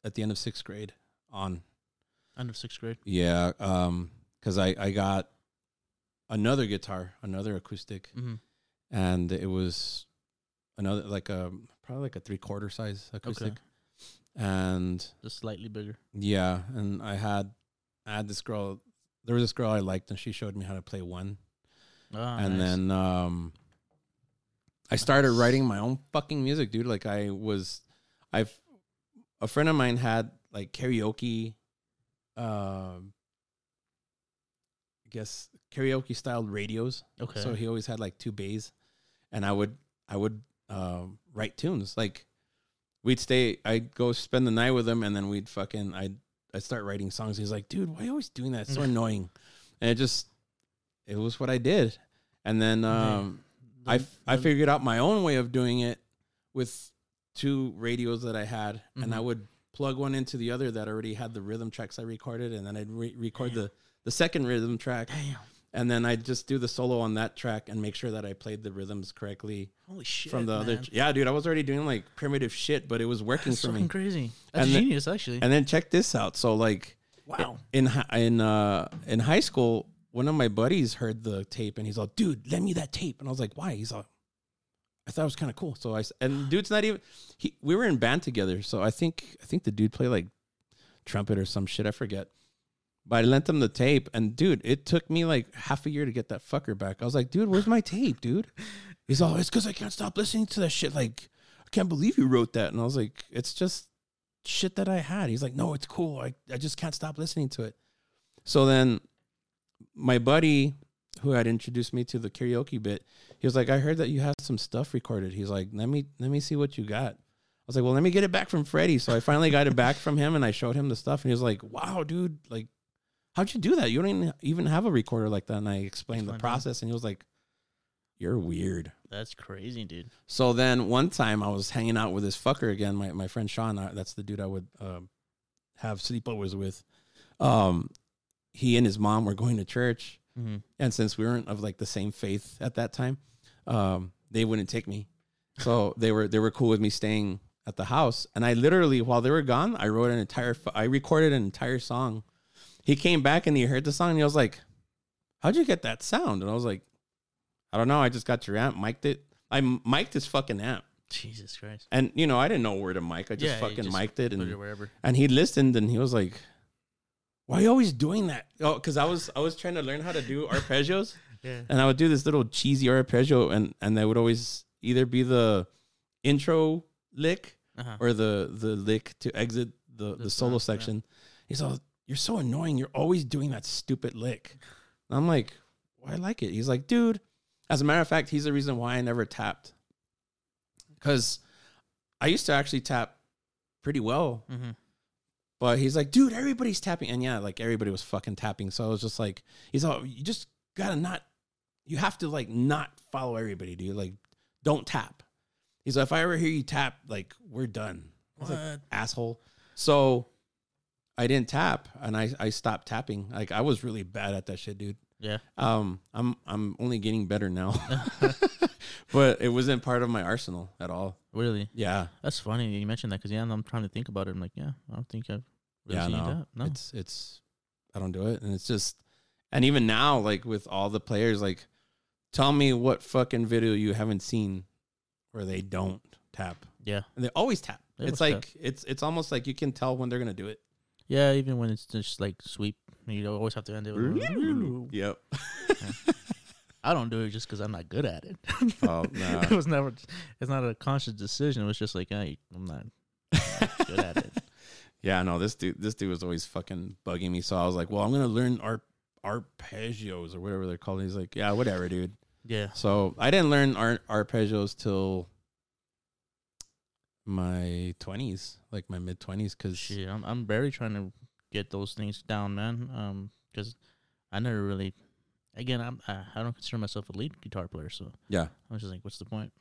at the end of sixth grade on. End of sixth grade. Yeah, um, because I I got another guitar, another acoustic, Mm-hmm. and it was another like a probably like a three quarter size acoustic, Okay. and Just slightly bigger. yeah, and I had I had this girl. There was this girl I liked, and she showed me how to play one, Ah, and nice. then um, I started Nice. writing my own fucking music, dude. Like I was, I've a friend of mine had like karaoke, um, I guess karaoke styled radios. okay. So he always had like two bays, and I would I would um, write tunes. Like we'd stay, I'd go spend the night with him, and then we'd fucking I'd I'd start writing songs. He's like, dude, why are you always doing that? It's so (laughs) annoying. And it just it was what I did. And then um, I I figured out my own way of doing it with two radios that I had, and I Mhm. would plug one into the other that already had the rhythm tracks I recorded, and then I'd re- record the the second rhythm track, Damn. And then I'd just do the solo on that track and make sure that I played the rhythms correctly Holy shit. from the other. Yeah, dude, I was already doing like primitive shit, but it was working That's for me. crazy. That's And then- genius, actually. And then check this out. So like wow. in in uh in high school, one of my buddies heard the tape and he's like, "Dude, lend me that tape." And I was like, "Why?" He's like, "I thought it was kind of cool." So I and dude's not even he. We were in band together, so I think I think the dude played like trumpet or some shit. I forget. But I lent him the tape, and dude, it took me like half a year to get that fucker back. I was like, "Dude, where's my tape, dude?" He's all, "It's because I can't stop listening to that shit. Like, I can't believe you wrote that." And I was like, "It's just." shit that I had. He's like, no, it's cool. I, I just can't stop listening to it. So then my buddy who had introduced me to the karaoke bit, he was like, I heard that you have some stuff recorded. He's like, let me let me see what you got. I was like, well, let me get it back from Freddie. So I finally got it back from him and I showed him the stuff and he was like, wow, dude, like, how'd you do that? You don't even- have a recorder like that. And I explained the process and he was like, you're weird. That's crazy, dude. So then one time I was hanging out with this fucker again, my, my friend Sean. uh, That's the dude I would um, have sleepovers with. Um, he and his mom were going to church, Mm-hmm. and since we weren't of like the same faith at that time, um, they wouldn't take me. So (laughs) they were they were cool with me staying at the house. And I literally, while they were gone, I wrote an entire, I recorded an entire song. He came back and he heard the song and he was like, "How'd you get that sound?" And I was like, "I don't know. I just got your amp, mic'd it. I mic'd his fucking amp." Jesus Christ. And you know, I didn't know where to mic. I just Yeah, fucking just mic'd it, Put it and wherever. and he listened, and he was like, "Why are you always doing that?" Oh, because I was I was trying to learn how to do arpeggios, (laughs) Yeah. and I would do this little cheesy arpeggio, and and that would always either be the intro lick Uh-huh. or the the lick to exit the the, The solo song, yeah. section. He's all, "You're so annoying. You're always doing that stupid lick." And I'm like, "Why I like it?" He's like, "Dude." As a matter of fact, he's the reason why I never tapped. Because I used to actually tap pretty well Mm-hmm. but he's like, dude, everybody's tapping. And yeah, like everybody was fucking tapping. So I was just like, he's all, you just gotta not, you have to like not follow everybody, dude. Like, don't tap. He's like, if I ever hear you tap, like, we're done. Like, What? asshole. So I didn't tap and I, I stopped tapping. Like I was really bad at that shit, dude. Yeah. Um, I'm I'm only getting better now. (laughs) but it wasn't part of my arsenal at all. Really? Yeah. That's funny you mentioned that because yeah, I'm trying to think about it. I'm like, yeah, I don't think I've really Yeah, seen no. that. No. It's it's I don't do it. And it's just and even now, like with all the players, like tell me what fucking video you haven't seen where they don't tap. yeah. And they always tap. They it's like it's it's almost like you can tell when they're gonna do it. Yeah, even when it's just like sweep, you always have to end it with. Mm-hmm. Yep. I don't do it just because I'm not good at it. Oh (laughs) no. it was never. It's not a conscious decision. It was just like, hey, I'm not good at it. (laughs) Yeah, no, this dude, this dude was always fucking bugging me. So I was like, well, I'm gonna learn ar- arpeggios or whatever they're called. He's like, yeah, whatever, dude. Yeah. So I didn't learn ar- arpeggios till my twenties, like my mid twenties, because Shit, I'm I'm barely trying to get those things down, man. Um, because I never really. Again, I'm I, I don't consider myself a lead guitar player, so yeah, I was just like, what's the point?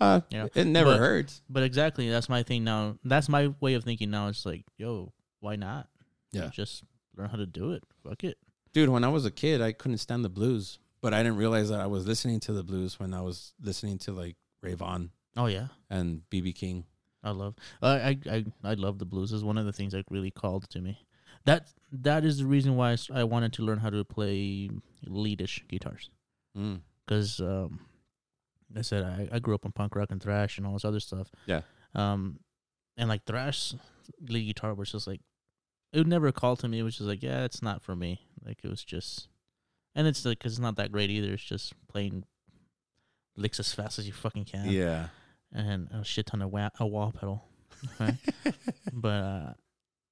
uh, Yeah. it never But- hurts. But exactly, that's my thing now. That's my way of thinking now. It's like, yo, why not? Yeah. just learn how to do it. Fuck it. Dude, when I was a kid, I couldn't stand the blues, but I didn't realize that I was listening to the blues when I was listening to like Ray Vaughan Oh yeah, and BB King. I love. I I I, love the blues. Is one of the things that really called to me. That that is the reason why I wanted to learn how to play leadish guitars. Mm. because um, I said I, I grew up on punk rock and thrash and all this other stuff. Yeah. Um, and like thrash lead guitar was just like it would never call to me. It was just like yeah, it's not for me. Like it was just, and it's like 'cause it's not that great either. It's just playing licks as fast as you fucking can. Yeah. And a shit ton of wa- a wah pedal. Right? (laughs) but uh,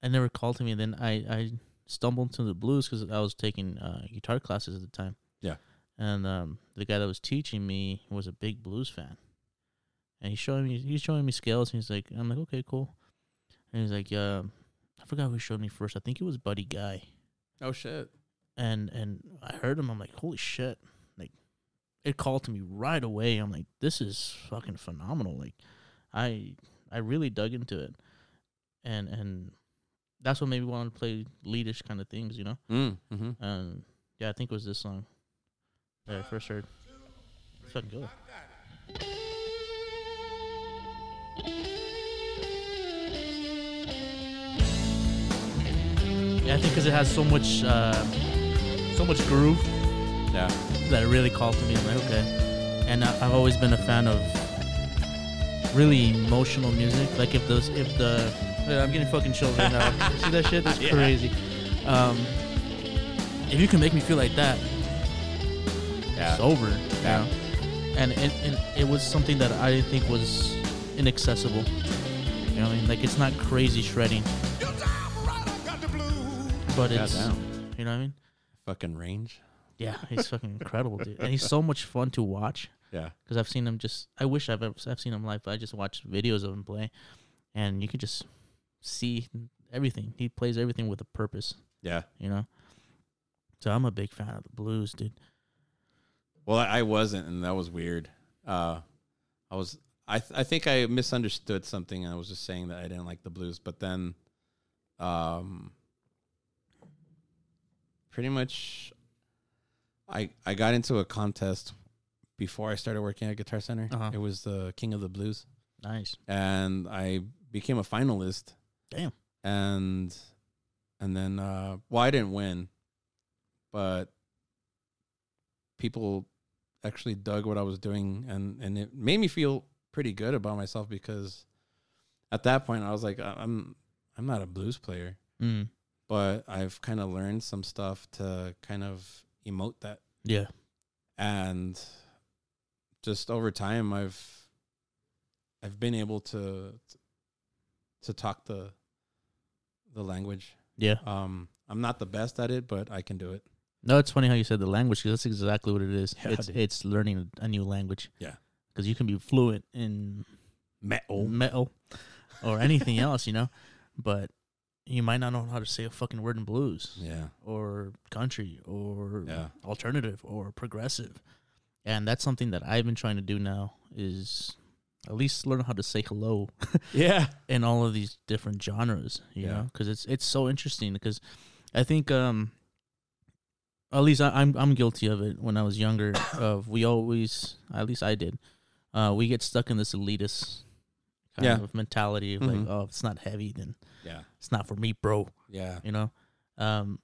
it never called to me. Then I I stumbled into the blues because I was taking uh, guitar classes at the time. Yeah. And um, the guy that was teaching me was a big blues fan, and he's showing me he's showing me scales. And he's like, I'm like, okay, cool. And he's like, uh, I forgot who showed me first. I think it was Buddy Guy. oh shit. And and I heard him. I'm like, holy shit! It called to me right away. I'm like, this is fucking phenomenal. Like, I I really dug into it, and and that's what made me want to play leadish kind of things, you know. Mm. Mm-hmm. Yeah, I think it was this song that I first heard. It's fucking good. Yeah, I think because it has so much, uh, so much groove Yeah. That really called to me. I'm like, okay. And I, I've always been a fan of really emotional music. Like if those, if the, I'm getting fucking chills right now. (laughs) See that shit? That's Yeah. crazy. Um, if you can make me feel like that, Yeah. it's over. you Yeah. know? And it, and it was something that I didn't think was inaccessible. You know what I mean? Like it's not crazy shredding, but it's you know what I mean? Fucking range. Yeah, he's fucking incredible, dude, and he's so much fun to watch. Yeah. because I've seen him just. I wish I've ever I've seen him live, but I just watched videos of him play, and you can just see everything. He plays everything with a purpose, Yeah. you know. So I'm a big fan of the blues, dude. Well, I, I wasn't, and that was weird. Uh, I was, I, th- I think I misunderstood something. and I was just saying that I didn't like the blues, but then, um, pretty much, I I got into a contest before I started working at Guitar Center. Uh-huh. It was the King of the Blues, Nice. and I became a finalist. Damn. And, and then, uh, well, I didn't win, but people actually dug what I was doing and and it made me feel pretty good about myself because at that point I was like I'm I'm not a blues player Mm. but I've kind of learned some stuff to kind of emote that Yeah. and just over time I've I've been able to to talk the the language Yeah. um I'm not the best at it but I can do it No, it's funny how you said the language because that's exactly what it is. Yeah, it's dude. it's learning a new language. Yeah. because you can be fluent in metal metal or anything (laughs) else, you know. But you might not know how to say a fucking word in blues Yeah. or country or Yeah. alternative or progressive. And that's something that I've been trying to do now is at least learn how to say hello (laughs) Yeah. in all of these different genres, you Yeah. know, because it's it's so interesting. Because I think, um, at least I, I'm I'm guilty of it. When I was younger, (coughs) of we always, at least I did, uh, we get stuck in this elitist kind Yeah. of mentality of Mhm. like, oh, if it's not heavy, then Yeah. it's not for me, bro. Yeah. You know, um,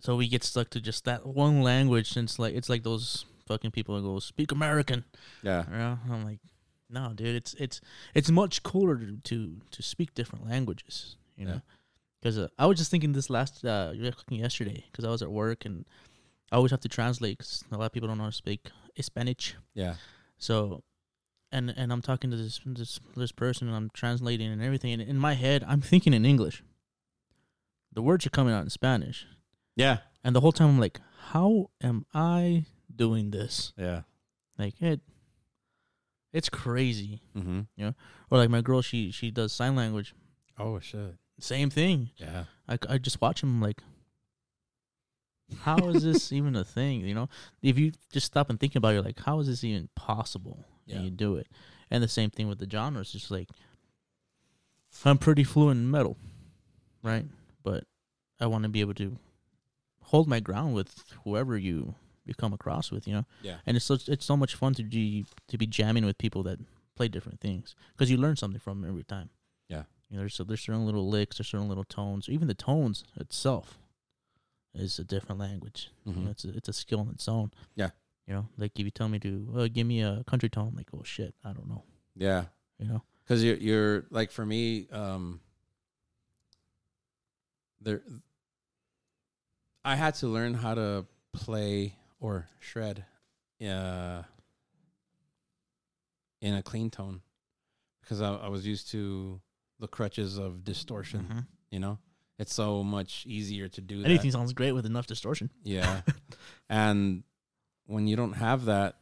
so we get stuck to just that one language. And it's like it's like those fucking people that go speak American. Yeah. You know? I'm like, no, dude, it's it's it's much cooler to to, to speak different languages. You Yeah. know, because uh, I was just thinking this last uh yesterday because I was at work and I always have to translate because a lot of people don't know how to speak Spanish. Yeah. So, and and I'm talking to this this this person and I'm translating and everything. And in my head, I'm thinking in English. The words are coming out in Spanish, Yeah. and the whole time I'm like, how am I doing this? Yeah. Like it, it's crazy. Mm-hmm. Or like my girl, she she does sign language. Oh shit. Same thing. Yeah. I, I just watch him like, how is this (laughs) even a thing? You know, if you just stop and think about it, you're like, how is this even possible? Yeah. And you do it. And the same thing with the genres. Just like, I'm pretty fluent in metal, right? But I want to be able to hold my ground with whoever you you come across with, you know. Yeah. And it's so it's so much fun to be to be jamming with people that play different things because you learn something from 'em every time. Yeah. You know, there's so there's certain little licks, there's certain little tones, even the tones itself is a different language. You Mhm. know, it's a, it's a skill in its own. Yeah. You know, like if you tell me to uh, give me a country tone, I'm like, oh shit, I don't know. Yeah. You know. Because you're you're like for me, um, there. I had to learn how to play or shred, uh, in a clean tone, because I, I was used to the crutches of distortion. Mhm. You know, it's so much easier to do that. Anything sounds great with enough distortion. Yeah. (laughs) and when you don't have that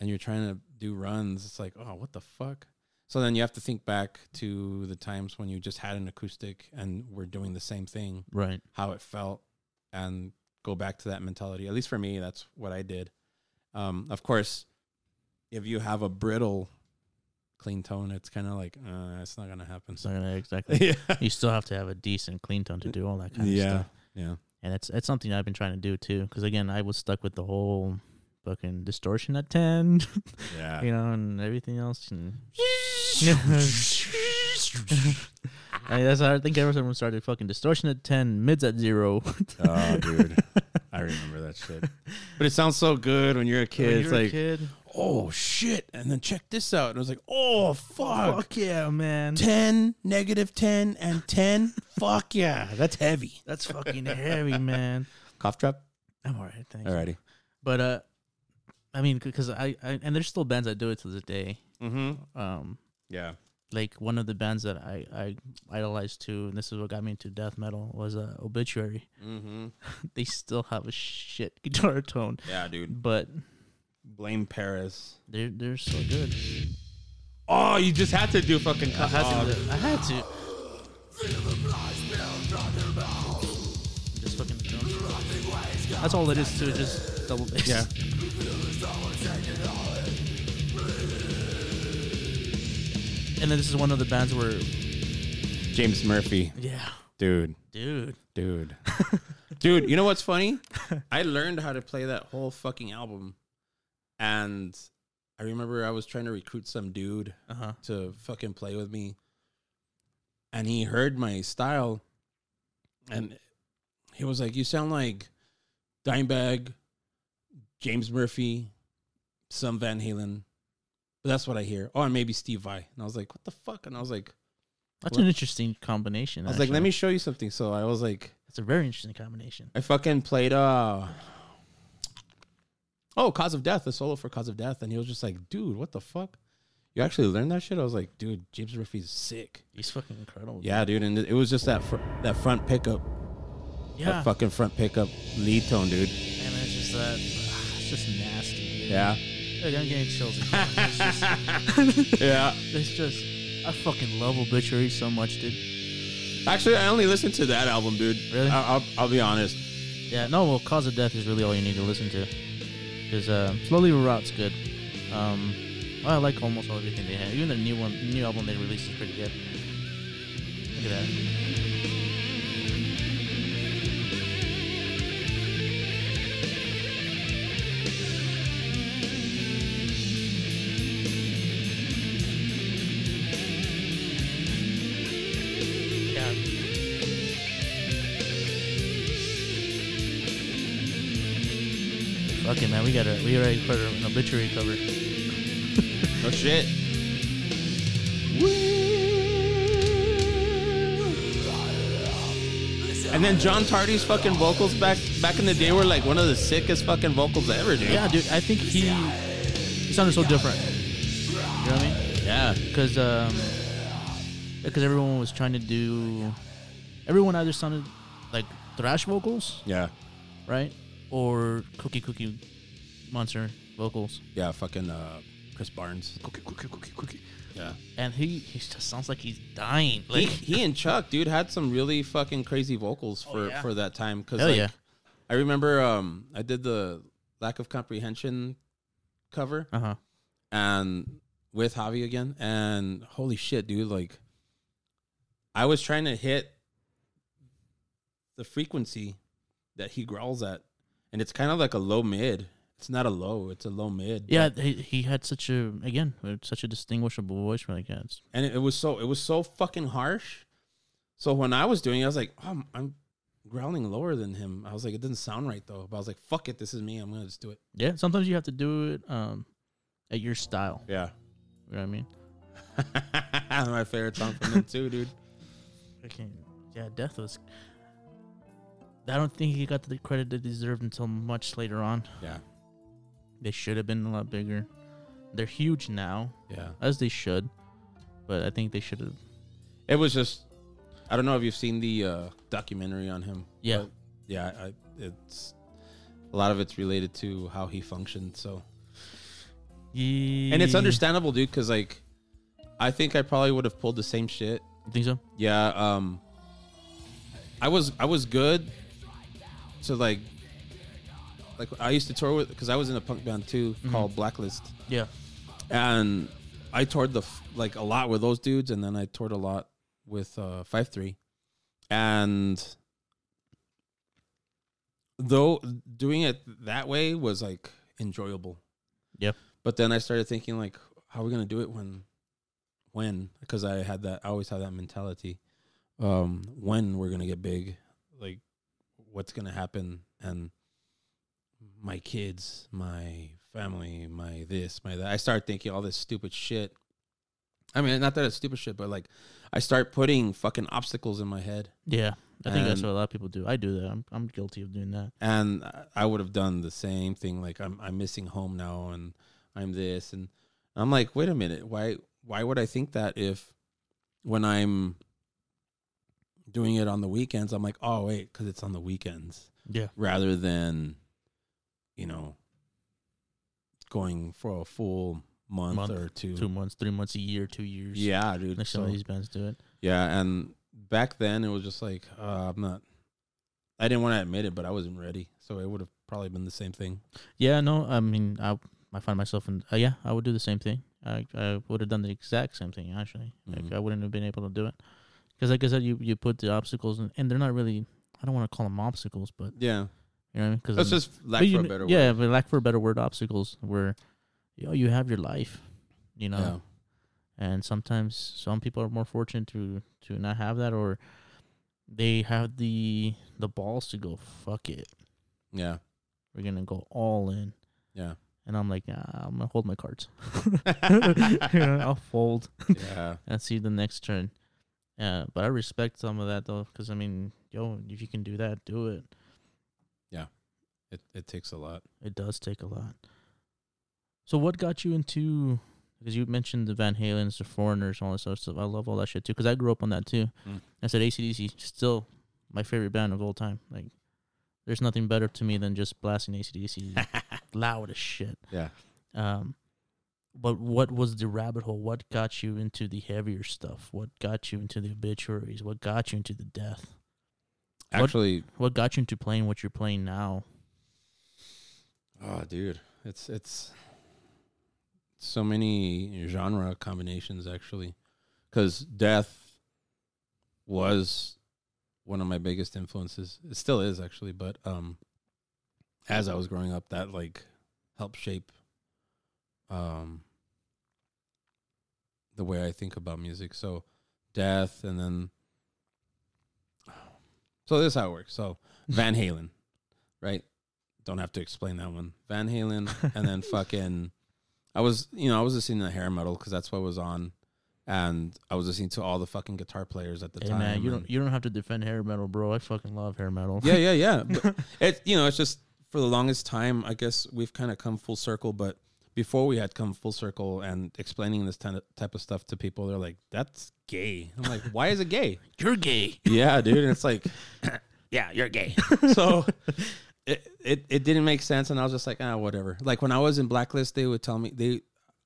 and you're trying to do runs, it's like, oh, what the fuck? So then you have to think back to the times when you just had an acoustic and were doing the same thing, Right. how it felt, and go back to that mentality. At least for me, that's what I did. Um, of course, if you have a brittle clean tone, it's kind of like, uh, it's not going to happen. It's not gonna exactly. (laughs) yeah. you still have to have a decent clean tone to do all that kind of Yeah. stuff. Yeah. And it's it's something I've been trying to do too. Because again, I was stuck with the whole fucking distortion at ten, (laughs) Yeah. you know, and everything else. And (laughs) I mean, that's how I think everyone started fucking distortion at ten, mids at zero. (laughs) Oh, dude. I remember that shit. But it sounds so good when you're a kid. When it's you're a like, kid, oh, shit. And then check this out. And I was like, oh, fuck. fuck yeah, man. 10, negative 10, and 10. (laughs) fuck yeah. That's heavy. That's fucking heavy, man. Cough drop? I'm alright, thanks. Alrighty. But uh, I mean, because I, I and there's still bands that do it to this day. Mm-hmm. Um, Yeah. like one of the bands that I I idolized too, and this is what got me into death metal was uh, Obituary. Mm-hmm. (laughs) they still have a shit guitar tone, Yeah, dude. but Blame Paris. they're they're so good. Oh, you just had to do fucking I had to. I had to. Just fucking drums. That's all it is too. Just double bass. Yeah. And then this is one of the bands where, James Murphy. yeah, Dude. dude. Dude. (laughs) Dude, you know what's funny? I learned how to play that whole fucking album. And I remember I was trying to recruit some dude Uh huh. to fucking play with me. And he heard my style and he was like, You sound like Dimebag, James Murphy, some Van Halen. But that's what I hear. Oh, and maybe Steve Vai. And I was like, What the fuck? And I was like That's What? an interesting combination. I was like, let me show you something. So I was like, It's a very interesting combination. I fucking played uh Oh, Cause of Death, the solo for Cause of Death. And he was just like, dude, what the fuck? You actually learned that shit? I was like, dude, James Murphy's sick. He's fucking incredible. Yeah, dude. And it was just that fr- that front pickup, yeah. that fucking front pickup lead tone, dude. and it's just that. (sighs) It's just nasty. dude. Yeah. Like, I'm getting chills. Again. (laughs) It's just, yeah. it's just. I fucking love Obituary so much, dude. Actually, I only listened to that album, dude. Really? I, I'll, I'll be honest. Yeah, no, well, Cause of Death is really all you need to listen to. Because uh, Slowly Rot's good. Um, I like almost all everything they have. Even the new one, new album they released is pretty good. Look at that. Fuck it, man. We gotta we already put an obituary cover. No shit. And then John Tardy's fucking vocals back back in the day were like one of the sickest fucking vocals ever, dude. Yeah, dude. I think he he sounded so different. You know what I mean? Yeah. Because um, because everyone was trying to do, everyone either sounded like thrash vocals, Yeah. right, or Cookie Cookie Monster vocals, Yeah, fucking uh, Chris Barnes. Cookie, cookie, cookie, cookie. Yeah. and he he just sounds like he's dying. He, Like he and (laughs) Chuck, dude, had some really fucking crazy vocals for, Oh, yeah. for that time. Cause Hell like, yeah. I remember um, I did the lack of comprehension cover uh huh. and with Javi again, and holy shit, dude! Like, I was trying to hit the frequency that he growls at, and it's kind of like a low mid. It's not a low; it's a low mid. Yeah, he, he had such a again such a distinguishable voice for like that. and it, it was so it was so fucking harsh. So when I was doing it, I was like, oh, I'm, I'm growling lower than him. I was like, it doesn't sound right though. But I was like, fuck it, this is me. I'm gonna just do it. Yeah, sometimes you have to do it um at your style. Yeah. You know what I mean? (laughs) My favorite song from them too, dude. (laughs) Okay. Yeah, Death was. I don't think he got the credit they deserved until much later on. Yeah. They should have been a lot bigger. They're huge now, Yeah. as they should, but I think they should have. It was just I don't know if you've seen the uh, documentary on him. Yeah. yeah, I, it's a lot of it's related to how he functioned. So Yeah. and it's understandable, dude, because like I think I probably would have pulled the same shit. You think so? Yeah, um I was I was good to like like I used to tour with because I was in a punk band too Mhm. called Blacklist, Yeah. and I toured the f- like a lot with those dudes, and then I toured a lot with uh Five Three, and though doing it that way was like enjoyable. Yep. But then I started thinking like, how are we gonna do it when, when? Because I had that, I always had that mentality. Um, when we're gonna get big, like, what's gonna happen, and my kids, my family, my this, my that. I start thinking all this stupid shit. I mean, not that it's stupid shit, but like, I start putting fucking obstacles in my head. Yeah. I think that's what a lot of people do. I do that. I'm I'm guilty of doing that. and I- I would have done the same thing. Like I'm I'm missing home now, and I'm this, and I'm like, wait a minute, why why would I think that if when I'm doing it on the weekends, I'm like, oh wait, because it's on the weekends, Yeah. rather than you know going for a full month, Month, or two. Two months, three months, a year, two years. Yeah, dude. Like some So- of these bands do it. yeah, and back then it was just like uh, I'm not. I didn't want to admit it, but I wasn't ready, so it would have probably been the same thing. Yeah, no, I mean, I I find myself in. Uh, yeah, I would do the same thing. I I would have done the exact same thing actually. Like Mhm. I wouldn't have been able to do it because, like I said, you you put the obstacles in, and they're not really. I don't want to call them obstacles, but Yeah, you know what I mean. Because that's just lack for a better yeah, word. but lack for a better word, obstacles where, you know, you have your life, you know, Yeah. and sometimes some people are more fortunate to to not have that, or they have the the balls to go fuck it. Yeah. We're gonna go all in. Yeah. And I'm like, nah, I'm gonna hold my cards. (laughs) (laughs) You know, I'll fold Yeah. (laughs) and see the next turn. Yeah, but I respect some of that though, because I mean, yo, if you can do that, do it. It it takes a lot. It does take a lot. So, what got you into? Because you mentioned the Van Halens, the Foreigners, all this other stuff. I love all that shit too. Because I grew up on that too. Mm. I said ACDC still my favorite band of all time. Like, there's nothing better to me than just blasting ACDC (laughs) loud as shit. Yeah. Um, but what was the rabbit hole? What got you into the heavier stuff? What got you into the obituaries? What got you into the death? What- Actually, What got you into playing what you're playing now? oh, dude, it's it's so many genre combinations actually, because death was one of my biggest influences. It still is actually, but um, as I was growing up, that like helped shape um the way I think about music. So death, and then so this is how it works. So Van Halen, right? Don't have to explain that one. Van Halen, (laughs) and then fucking, I was you know I was listening to hair metal because that's what was on, and I was listening to all the fucking guitar players at the Hey time. man, you and- don't you don't have to defend hair metal, bro. I fucking love hair metal. yeah, yeah, yeah. (laughs) But it you know, it's just for the longest time, I guess we've kind of come full circle. But before we had come full circle and explaining this type of stuff to people, they're like, "That's gay." I'm like, "Why is it gay?" (laughs) You're gay. yeah, dude. And it's like, (coughs) yeah, you're gay. (laughs) so it, it it didn't make sense, and I was just like, ah, whatever. Like when I was in Blacklist, they would tell me they,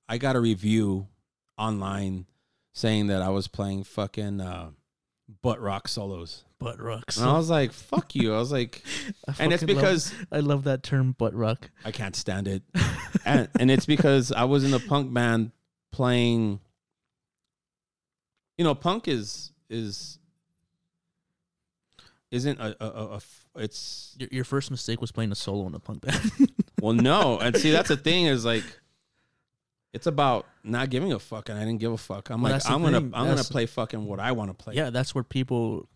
I got a review online saying that I was playing fucking uh, butt rock solos. Butt rocks. And I was like, fuck you. I was like, (laughs) and it's fucking love- because I love that term, butt rock. I can't stand it. (laughs) and, and it's because I was in a punk band playing, you know, punk is, is, isn't a a a. it's, Your, your first mistake was playing a solo in a punk band. well, no. And see, that's the (laughs) thing is like, it's about not giving a fuck. And I didn't give a fuck. I'm Well, like, that's the I'm to, thing. I'm That's- play fucking what I want to play. yeah, that's where people.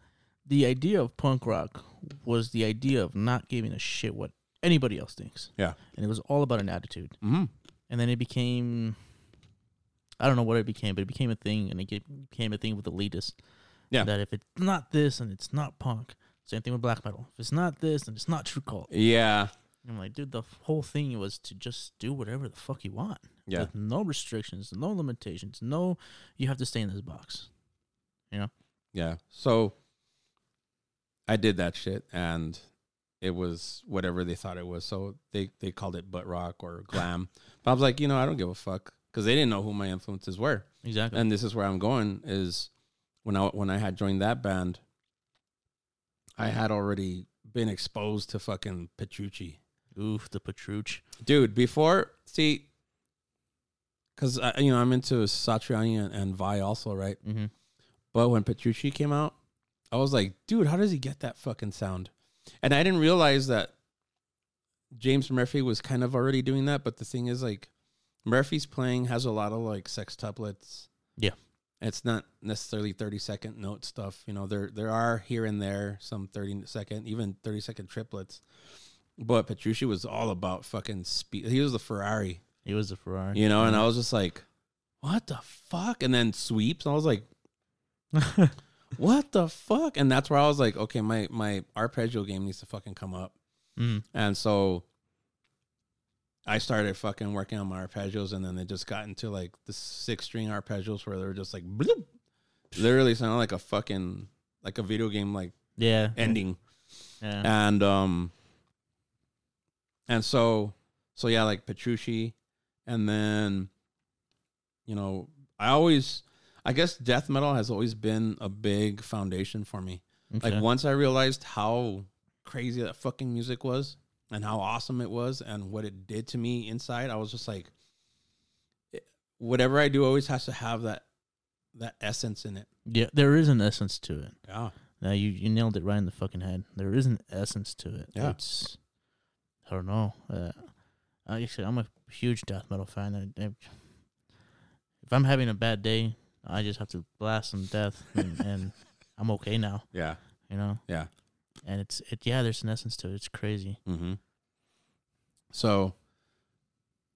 The idea of punk rock was the idea of not giving a shit what anybody else thinks. Yeah. and it was all about an attitude. hmm And then it became. I don't know what it became, but it became a thing, and it became a thing with elitists. Yeah. That if it's not this and it's not punk, same thing with black metal. If it's not this and it's not true cult. Yeah. I'm like, dude, the whole thing was to just do whatever the fuck you want. Yeah. With no restrictions, no limitations, no, you have to stay in this box. You know? Yeah. So I did that shit and it was whatever they thought it was. So they, they called it butt rock or (laughs) glam. but I was like, you know, I don't give a fuck because they didn't know who my influences were. Exactly. And this is where I'm going is when I when I had joined that band, I had already been exposed to fucking Petrucci. Oof, the Petrucci. Dude, before see cuz you know, I'm into Satriani and, and Vai also, right? Mm-hmm. But when Petrucci came out, I was like, dude, how does he get that fucking sound? And I didn't realize that James Murphy was kind of already doing that. But the thing is, like, Murphy's playing has a lot of like sextuplets. Yeah. It's not necessarily 30 second note stuff. You know, there there are here and there some 30 second, even 30 second triplets. But Petrucci was all about fucking speed. He was the Ferrari, He was a Ferrari. you know, and I was just like, what the fuck? And then sweeps. I was like, (laughs) what the fuck? And that's where I was like, okay, my my arpeggio game needs to fucking come up. mm. And so I started fucking working on my arpeggios, and then it just got into like the six string arpeggios where they were just like, bloop, literally sounded like a fucking like a video game like Yeah. ending. Yeah. And um, and so so yeah, like Petrucci, and then you know I always. I guess death metal has always been a big foundation for me. Okay. Like once I realized how crazy that fucking music was and how awesome it was and what it did to me inside, I was just like, whatever I do always has to have that that essence in it. yeah, there is an essence to it. Yeah, Now you you nailed it right in the fucking head. There is an essence to it. Yeah. It's I don't know. Uh, like I said, I'm a huge death metal fan. I, I, if I'm having a bad day, I just have to blast some death, and, (laughs) and I'm okay now. yeah, You know. Yeah. And it's it. Yeah, there's an essence to it. It's crazy. mm-hmm. So,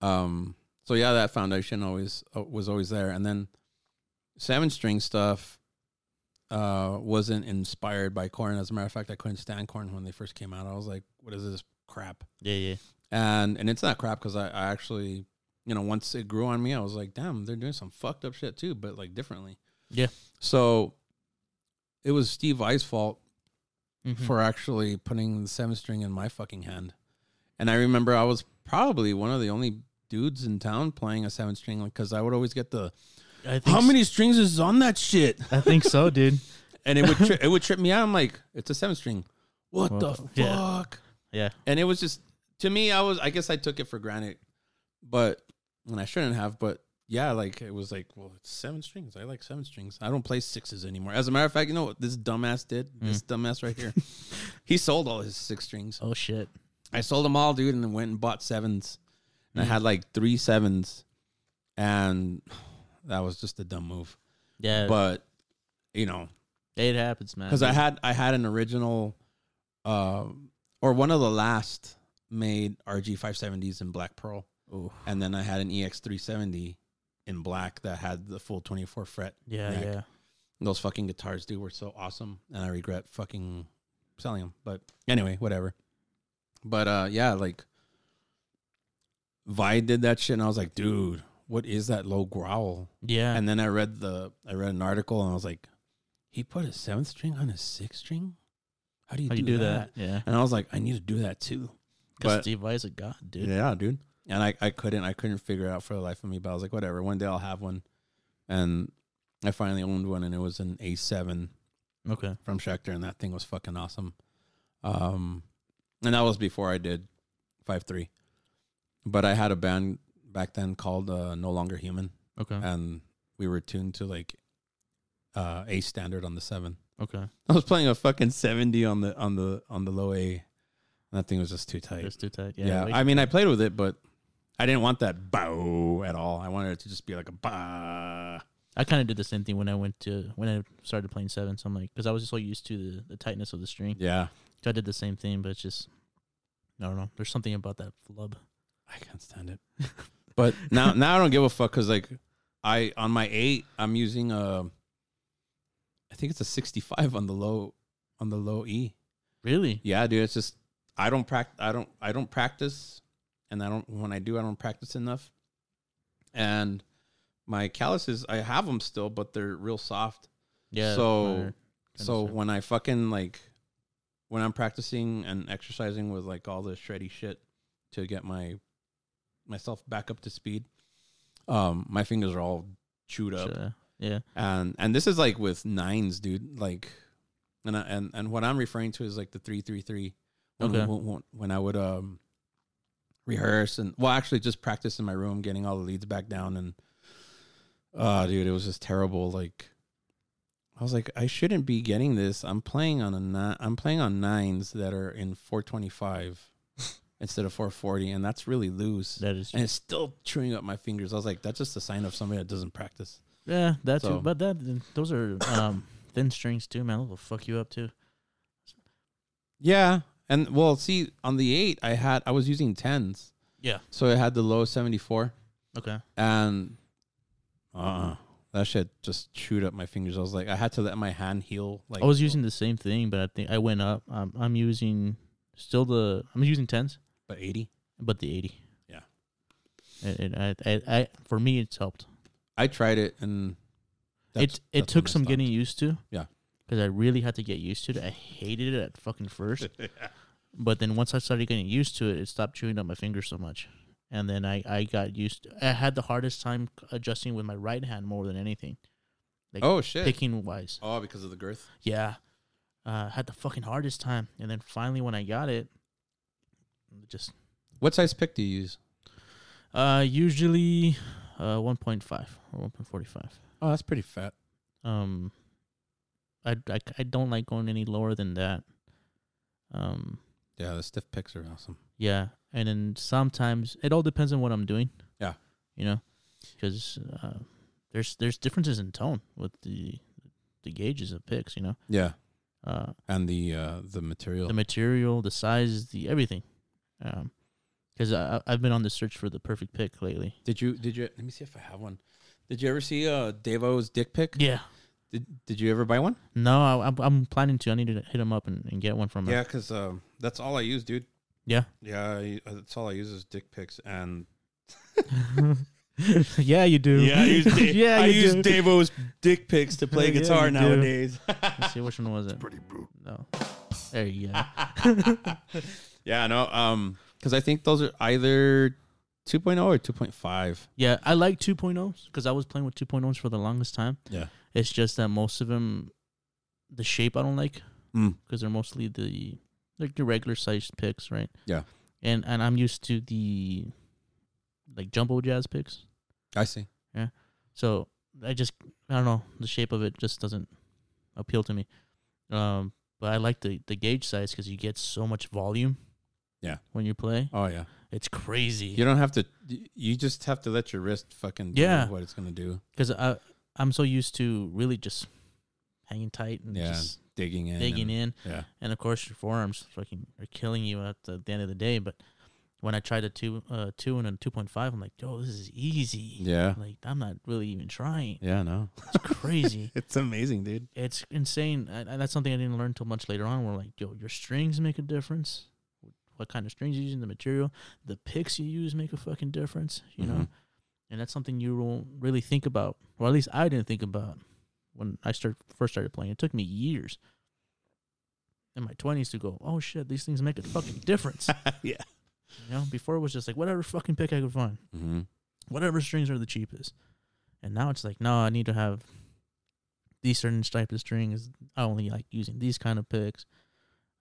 um, so yeah, that foundation always uh, was always there, and then seven string stuff uh wasn't inspired by Korn as a matter of fact i couldn't stand Korn when they first came out i was like what is this crap Yeah, yeah. And and it's not crap because I, I actually you know once it grew on me i was like damn they're doing some fucked up shit too but like differently Yeah. so it was steve Vai's fault Mhm. for actually putting the seven string in my fucking hand and i remember i was probably one of the only dudes in town playing a seven string because I would always get the I think how many strings is on that shit, I think so, (laughs) dude. and it would tri- (laughs) it would trip me out. I'm like, it's a seven string. What Well, the fuck? yeah. Yeah. And it was just to me, I was I guess I took it for granted, but and I shouldn't have. But yeah, like it was like, well, it's seven strings. I like seven strings. I don't play sixes anymore. As a matter of fact, you know what this dumbass did? This dumbass right here. (laughs) he sold all his six strings. Oh shit. I sold them all, dude, and then went and bought sevens. And I Mm. had like three sevens, and that was just a dumb move. Yeah. But you know, it happens, man. because I had I had an original, uh, or one of the last made RG five seventies in black pearl, Ooh. and then I had an EX three seventy in black that had the full twenty four fret. Yeah, neck. yeah. Those fucking guitars, dude, were so awesome, and I regret fucking selling them. But anyway, whatever. But uh, yeah, like Vai did that shit, and I was like, dude, what is that low growl? Yeah. And then I read the I read an article, and I was like, he put a seventh string on a sixth string. How do you, How do, you do that? that? Yeah. And I was like, I need to do that too. Because Steve Vai's a god, dude. yeah, dude. And I, I couldn't I couldn't figure it out for the life of me. But I was like, whatever. One day I'll have one. And I finally owned one, and it was an A7 Okay. from Schecter, and that thing was fucking awesome. Um, and that was before I did five three. But I had a band back then called uh, No Longer Human, Okay. and we were tuned to like uh, A standard on the seven. Okay. I was playing a fucking seventy on the on the on the low A. That thing was just too tight. It's too tight. Yeah. Yeah, I mean, I played with it, but I didn't want that bow at all. I wanted it to just be like a bah. I kind of did the same thing when I went to when I started playing seven. So I'm like, because I was just so used to the, the tightness of the string. Yeah, So I did the same thing, but it's just I don't know. There's something about that flub. I can't stand it. but now, now I don't give a fuck because like I on my eight, I'm using a, I think it's a 65 on the low, on the low E. Really? Yeah, dude, it's just I don't practice. I don't. I don't practice, and I don't. When I do, I don't practice enough. And my calluses, I have them still, but they're real soft. Yeah. So- minor kind of So when I fucking like, when I'm practicing and exercising with like all the shreddy shit to get my myself back up to speed, um, my fingers are all chewed up, Sure. yeah. and and this is like with nines, dude. Like, and I, and and what I'm referring to is like the three three three. When, Okay. when, when, I would um rehearse and well, actually just practice in my room, getting all the leads back down, and uh dude, it was just terrible. Like, I was like, I shouldn't be getting this. I'm playing on a ni- I'm playing on nines that are in 425 (laughs) instead of 440, and that's really loose. That is and it's still chewing up my fingers. I was like, that's just a sign of somebody that doesn't practice. Yeah, that So- too. But that those are um thin strings too, man. They'll fuck you up too. Yeah, and well, see, on the eight, I had I was using tens, Yeah. so I had the low seventy four, Okay. and uh, that shit just chewed up my fingers. I was like, I had to let my hand heal. Like I was using the same thing, but I think I went up. Um, I'm using still the I'm using tens, but eighty. but the eighty. Yeah. It, it, I, I, I, for me, it's helped. I tried it, and that's- it it that's took I some stopped. getting used to. Yeah. Because I really had to get used to it. I hated it at fucking first, (laughs) but then once I started getting used to it, it stopped chewing up my fingers so much. And then I, I got used. To, I had the hardest time adjusting with my right hand more than anything, like oh shit! picking wise. Oh, because of the girth. Yeah. Uh, had the fucking hardest time. And then finally when I got it, just What size pick do you use? uh usually uh 1.5 or 1.45. Oh, that's pretty fat. Um I, I I don't like going any lower than that. Um Yeah, the stiff picks are awesome. yeah, and then sometimes it all depends on what I'm doing. Yeah. You know, cuz uh there's there's differences in tone with the the gauges of picks, you know. Yeah, Uh and the uh the material. the material, the size, the everything. Um, because I I've been on the search for the perfect pick lately. did you did you? Let me see if I have one. Did you ever see uh Devo's dick pic? Yeah. Did Did you ever buy one? No, I, I'm I'm planning to. I need to hit him up and, and get one from him. Yeah, because um, that's all I use, dude. Yeah. Yeah, I, that's all I use is dick pics and (laughs) Yeah. you do. yeah, I use (laughs) Da- yeah, I you use do. Davo's dick pics to play (laughs) Yeah, guitar you do. nowadays. Let's see which one was it. Pretty brutal. No. There you go. yeah, no, um, because I think those are either 2.0 or 2.5? Yeah, I like 2.0s because I was playing with 2.0s for the longest time. Yeah. It's just that most of them, the shape I don't like Mm. because they're mostly the like the regular sized picks, right? Yeah. And and I'm used to the like jumbo jazz picks. I see. Yeah. So I just I don't know the shape of it just doesn't appeal to me. Um, but I like the the gauge size because you get so much volume. Yeah. When you play, Oh yeah. it's crazy. You don't have to. You just have to let your wrist fucking do Yeah. what it's gonna do. Because I I'm so used to really just hanging tight and Yeah, just Digging in. digging and- in, Yeah. and of course your forearms fucking are killing you at the, the end of the day. But when I tried a two uh two and a two point five, I'm like, yo, this is easy. Yeah. Like I'm not really even trying. Yeah. No. It's crazy. (laughs) It's amazing, dude. it's insane, and that's something I didn't learn until much later on. Where like, yo, your strings make a difference. What kind of strings you use in the material, the picks you use make a fucking difference. You know, Mhm. And that's something you won't really think about, or at least I didn't think about when I start first started playing. It took me years in my twenties to go, oh shit, these things make a fucking difference. (laughs) yeah. you know, before it was just like whatever fucking pick I could find, Mm-hmm. whatever strings are the cheapest, and now it's like, no, I need to have these certain type of strings. I only like using these kind of picks,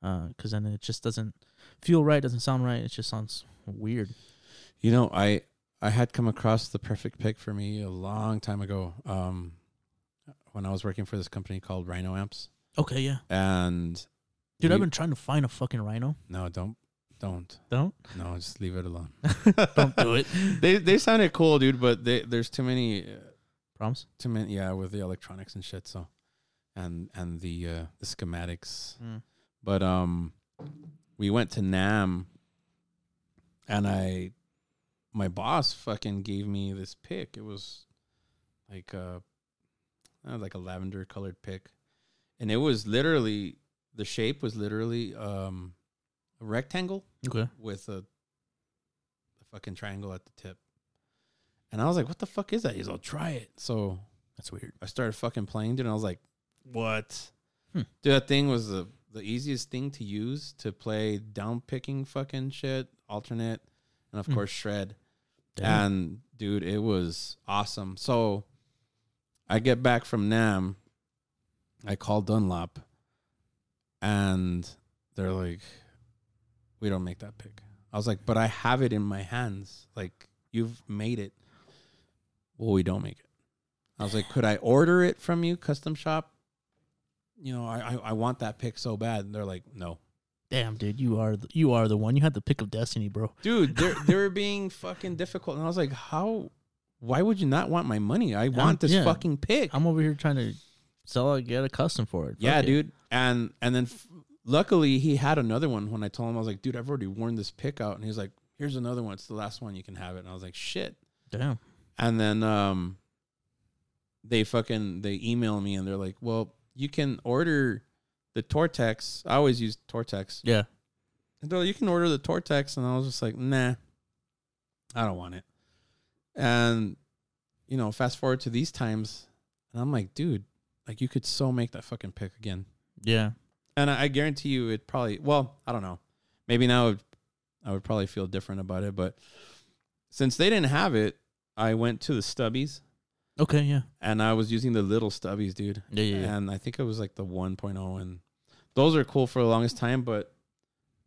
because then it just doesn't feel right, doesn't sound right. It just sounds weird. You know, I I had come across the perfect pick for me a long time ago. Um, when I was working for this company called Rhino Amps, Okay, yeah, and dude, we- I've been trying to find a fucking rhino. no, don't, don't, Don't no, just leave it alone. (laughs) don't do it. (laughs) they they sounded cool, dude, but they, there's too many, uh, Promise. too many, yeah, with the electronics and shit. So, and and the uh, the schematics. Mm. But um, we went to Nam, and I, my boss fucking gave me this pick. It was like a, uh, like a lavender colored pick, and it was literally the shape was literally um, a rectangle Okay. with a, a fucking triangle at the tip. And I was like, "What the fuck is that?" He's, "I'll try it." So That's weird. I started fucking playing, dude, and I was like, "What?" Hmm. Dude, that thing was the the easiest thing to use to play down picking fucking shit, alternate, and of Hmm. course shred. Damn. And dude, it was awesome. So I get back from Nam, I call Dunlop, and they're like, "We don't make that pick." I was like, "But I have it in my hands. Like you've made it." Well, we don't make it. I was like, "Could I order it from you, custom shop?" You know, I I, I want that pick so bad. And they're like, "No." Damn, dude, you are the, you are the one. You had the pick of destiny, bro. dude they're they're being fucking difficult and i was like how why would you not want my money i want this yeah. fucking pick I'm over here trying to sell it, get a custom for it. yeah Fuck it. dude and and then f- luckily he had another one when i told him i was like dude i've already worn this pick out and he's like here's another one it's the last one you can have it and i was like shit Damn. and then um they fucking they email me and they're like well you can order the tortex i always use tortex Yeah. And they're like, you can order the Tortex, and I was just like, nah, I don't want it. And you know, fast forward to these times, and I'm like, dude, like you could so make that fucking pick again. Yeah. And I, I guarantee you, it probably. Well, I don't know. Maybe now it- I would probably feel different about it, but since they didn't have it, I went to the stubbies, Okay. Yeah. and I was using the little stubbies, dude. Yeah. Yeah. yeah. And I think it was like the 1.0 and those are cool for the longest time, but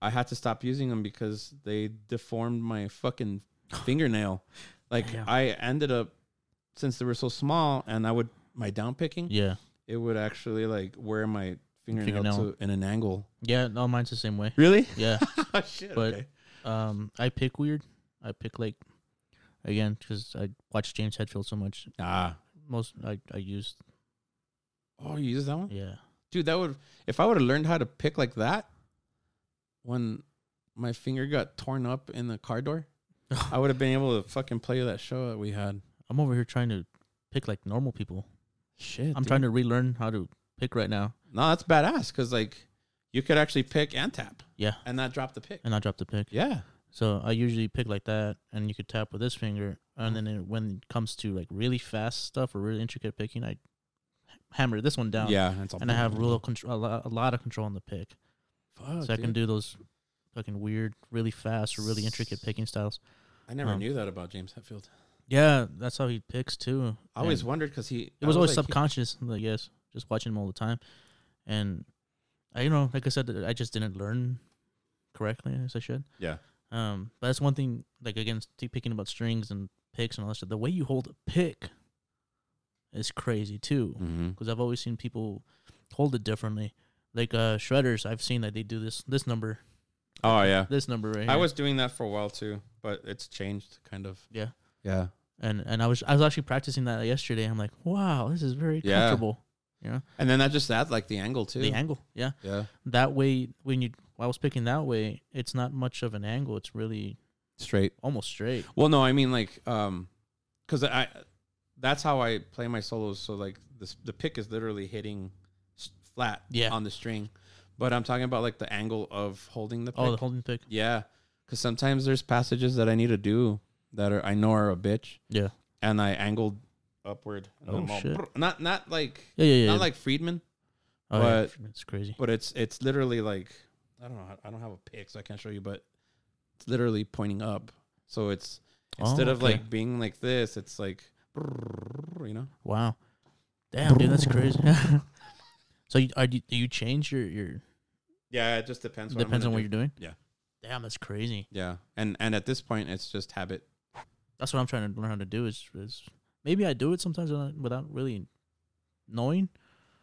I had to stop using them because they deformed my fucking (sighs) fingernail. Like Damn. I ended up since they were so small and I would my down picking, yeah. it would actually like wear my fingernail, Fingernail. to in an angle. Yeah. No, mine's the same way. Really? Yeah. (laughs) oh, shit. But- okay. um, I pick weird. I pick like again because I watch James Hetfield so much. Ah. Most I I used Oh, you use that one? yeah. Dude, that would if I would have learned how to pick like that when my finger got torn up in the car door, (laughs) I would have been able to fucking play that show that we had. I'm over here trying to pick like normal people. Shit. I'm trying to relearn how to pick right now No, that's badass because like you could actually pick and tap Yeah. and not drop the pick. and not drop the pick. Yeah. So I usually pick like that, and you could tap with this finger, and then it, when it comes to like really fast stuff or really intricate picking, I hammer this one down. Yeah. And I have real control, a lot, a lot of control on the pick, Fuck, so I can do those fucking weird, really fast or really intricate picking styles. I never Um, knew that about James Hetfield. Yeah, that's how he picks too. I always And wondered because he. it I was always like, he- subconscious, I guess, just watching him all the time, and I, you know, like I said, I just didn't learn correctly as I should. Yeah. Um, but that's one thing. Like again, keep picking about strings and picks and all that stuff. The way you hold a pick is crazy too. Because I've always seen people hold it differently. Like uh, shredders, I've seen that they do this this number, Oh yeah. this number right I was doing that for a while too, but it's changed kind of. yeah, Yeah. and and I was I was actually practicing that yesterday. I'm like, wow, this is very Yeah. comfortable. You know, And then that just adds like the angle too. the angle, yeah. yeah. That way, when you I was picking that way, it's not much of an angle. It's really Straight. almost straight. Well, no, I mean like um, because I that's how I play my solos. So like this, the pick is literally hitting s- flat Yeah. on the string, but I'm talking about like the angle of holding the pick. Oh, the holding pick. yeah, because sometimes there's passages that I need to do that are I know are a bitch, Yeah. and I angled upward. and Oh, I'm all shit. Not not like Yeah, yeah, yeah. not like Friedman, oh, yeah. but- It's crazy. but it's it's literally like I don't know. I don't have a pic, so I can't show you, but it's literally pointing up. So it's oh, instead Oh, of like being like this, it's like you know. Wow. Damn, dude, that's crazy. (laughs) so, you, are do you change your your? Yeah, it just depends. What depends on what you're doing. Yeah. Damn, that's crazy. Yeah, and and at this point, it's just habit. That's what I'm trying to learn how to do. Is is maybe I do it sometimes without, without really knowing.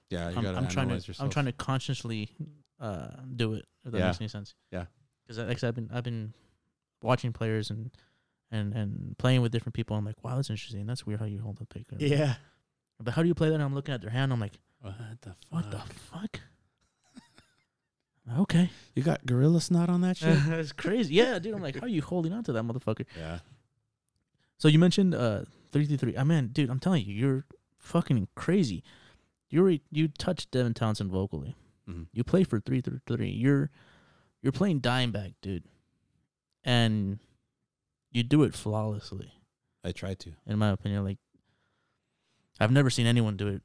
Yeah, you I'm, gotta I'm trying to yourself. I'm trying to consciously uh, do it. If that Yeah. makes any sense. Yeah. Because like I said, I've been I've been watching players and and and playing with different people. I'm like, wow, that's interesting. That's weird how you hold the pick. Yeah. But how do you play that? And I'm looking at their hand. I'm like, What the fuck? what the fuck? okay, You got gorilla snot on that shit? (laughs) that's crazy. Yeah, dude. I'm like, how are you holding on to that motherfucker? yeah. So you mentioned uh three three three. I mean, dude, I'm telling you, you're fucking crazy. You already you touched Devin Townsend vocally. Mhm. You play for three three three. You're you're playing Dimebag, dude, and you do it flawlessly, I try to. in my opinion. Like I've never seen anyone do it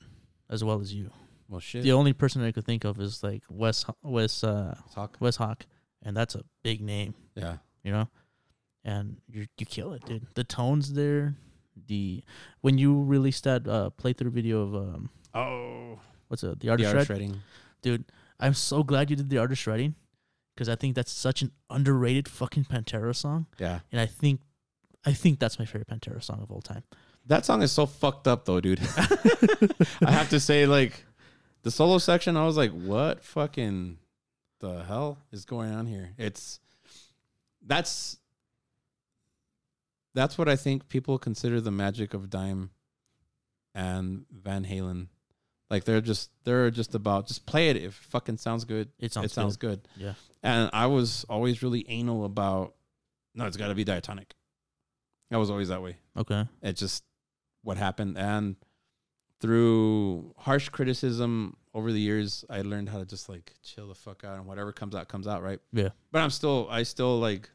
as well as you. Well, shit. The only person I could think of is like Wes Wes uh, Talk. Wes Hawk, and that's a big name, Yeah. you know. And you you kill it, dude. The tones there, the when you released that uh, playthrough video of um Oh. what's it the The artist art shredding. dude. I'm so glad you did the Art of Shredding because I think that's such an underrated fucking Pantera song, Yeah. and I think I think that's my favorite Pantera song of all time. That song is so fucked up though, dude. (laughs) I have to say, like, the solo section, I was like, what fucking the hell is going on here? It's that's that's what I think people consider the magic of Dime and Van Halen. Like they're just they're just about just play it if it fucking sounds good. It sounds it sounds good. Yeah. And I was always really anal about no, it's gotta be diatonic. I was always that way Okay. it's just what happened and through harsh criticism over the years i learned how to just like chill the fuck out and whatever comes out comes out right Yeah. but i'm still i still like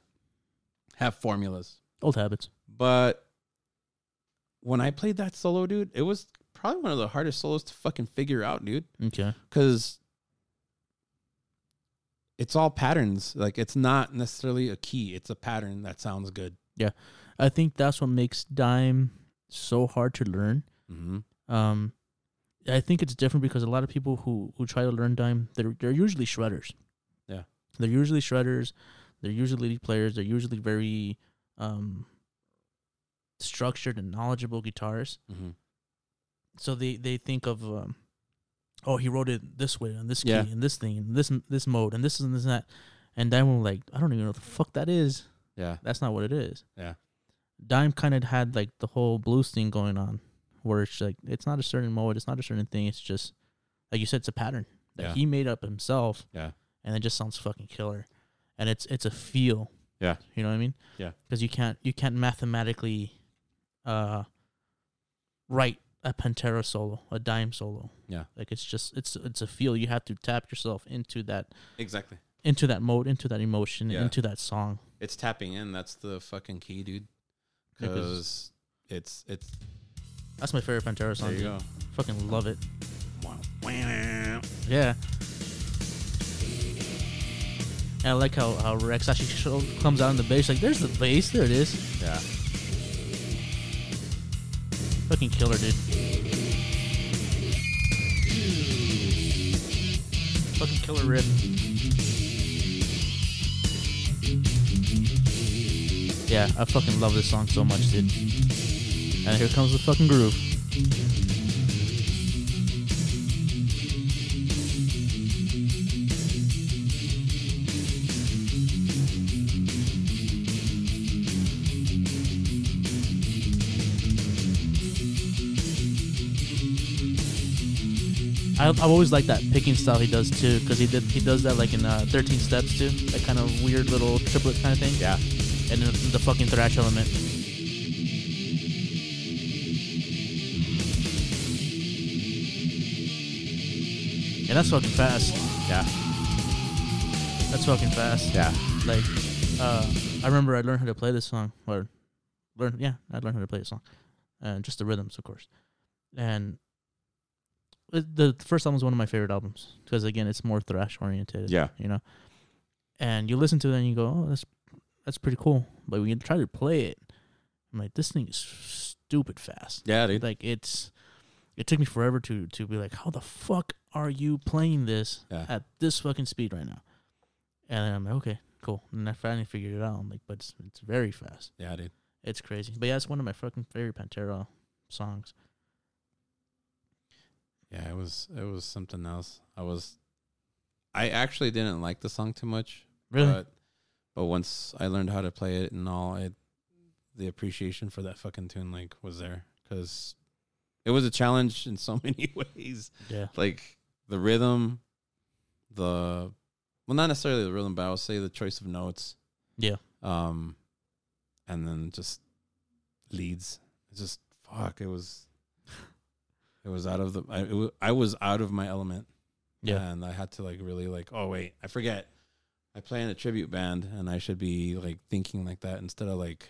have formulas Old habits. but when i played that solo dude it was probably one of the hardest solos to fucking figure out dude Okay. because it's all patterns like it's not necessarily a key it's a pattern that sounds good Yeah, I think that's what makes Dime so hard to learn. mm-hmm. Um, I think it's different because a lot of people who who try to learn dime, they're they're usually shredders. Yeah. they're usually shredders. They're usually lead players. They're usually very um structured and knowledgeable guitarists. Mm-hmm. So they they think of um, oh he wrote it this way and this key Yeah. and this thing and this this mode and this and this and that, and Dime will like I don't even know what the fuck that is. yeah That's not what it is. Yeah. Dime kind of had like the whole blues thing going on, where it's like it's not a certain mode, it's not a certain thing. It's just like you said, it's a pattern that Yeah. he made up himself. Yeah. and it just sounds fucking killer, and it's it's a feel. Yeah. you know what I mean. Yeah. because you can't you can't mathematically, uh, write a Pantera solo, a Dime solo. Yeah. like it's just it's it's a feel. You have to tap yourself into that exactly into that mode, into that emotion, Yeah. into that song. It's tapping in. That's the fucking key, dude. Yeah, 'cause- Because it's it's That's my favorite Pantera song. there you dude. go. Fucking love it. Wow. Yeah. And I like how, how Rex actually show, comes out in the bass. Like, there's the bass. There it is. Yeah. Fucking killer, dude. Fucking killer rip. Yeah, I fucking love this song so much, dude. And here comes the fucking groove. I, I've always liked that picking style he does too, because he did he does that like in uh, 13 Steps too, that kind of weird little triplet kind of thing. Yeah. And then the fucking thrash element. And that's fucking fast. Yeah. That's fucking fast. Yeah. Like, uh, I remember I learned how to play this song, or learn, yeah, I learned how to play this song, and just the rhythms, of course. And Uh, the first album is one of my favorite albums because again, it's more thrash oriented. Yeah. you know. And you listen to it and you go, "Oh, that's that's pretty cool," but when you try to play it, I'm like, "This thing is stupid fast." Yeah, dude. Like it's, it took me forever to to be like, "How the fuck are you playing this Yeah. at this fucking speed right now?" And then I'm like, "Okay, cool." And I finally figured it out. I'm like, "But it's it's very fast. Yeah, dude. It's crazy." But yeah, it's one of my fucking favorite Pantera songs. Yeah, it was it was something else. I was I actually didn't like the song too much. Really? But but once I learned how to play it and all, it the appreciation for that fucking tune like was there cuz it was a challenge in so (laughs) many ways. yeah. Like the rhythm, the well not necessarily the rhythm, but I would say the choice of notes. Yeah. Um and then just leads. It's just fuck, it was it was out of the I, it was, I was out of my element. Yeah. And I had to like really like, oh wait, I forget. I play in a tribute band and I should be like thinking like that instead of like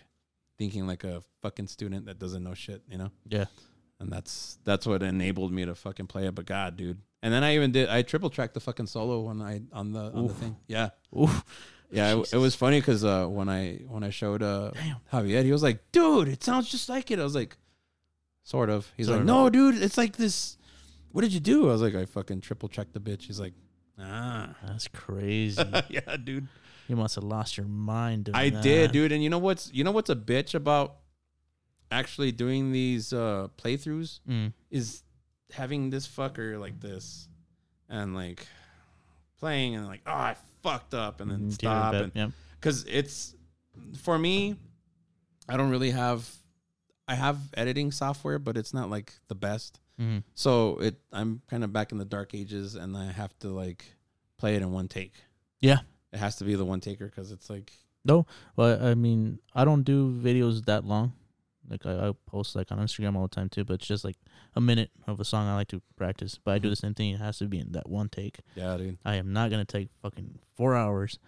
thinking like a fucking student that doesn't know shit, you know? Yeah. And that's that's what enabled me to fucking play it. But God, dude. And then I even did I triple tracked the fucking solo when I on the on the thing. Yeah. Oof. Yeah, it, it was funny because uh, when I when I showed uh. Javier, he was like, "Dude, it sounds just like it." I was like, "Sort of." He's Sort like, of. "No, dude, it's like this." What did you do? I was like, "I fucking triple checked the bitch." He's like, "Ah, That's crazy. (laughs) yeah, dude." you must have lost your mind. I that. did, dude. And you know what's you know what's a bitch about actually doing these uh, playthroughs Mm. is having this fucker like this and like playing and like, oh, I fucked up and then Mm, stop and yeah. because it's for me i don't really have i have editing software but it's not like the best Mhm. so it i'm kind of back in the dark ages and i have to like play it in one take Yeah. it has to be the one taker because it's like no. Well, I mean, I don't do videos that long. Like I, I post like on Instagram all the time too, but it's just like a minute of a song I like to practice. But I do Mhm. the same thing. It has to be in that one take. yeah dude I am not gonna take fucking four hours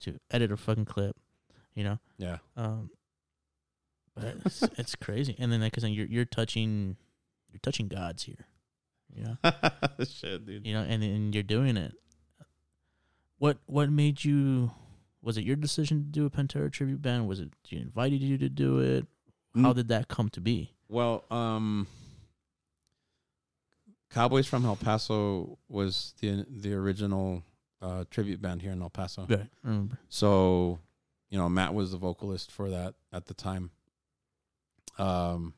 to edit a fucking clip. You know. yeah Um. It's, it's crazy. And then like I said, you're you're touching, you're touching gods here. You know. (laughs) shit dude you know, and and you're doing it. What what made you? Was it your decision to do a Pantera tribute band? Was it you invited you to do it? How Mm. did that come to be? well um cowboys from el paso was the the original uh tribute band here in el paso Right, I remember. So, you know, Matt was the vocalist for that at the time. Um,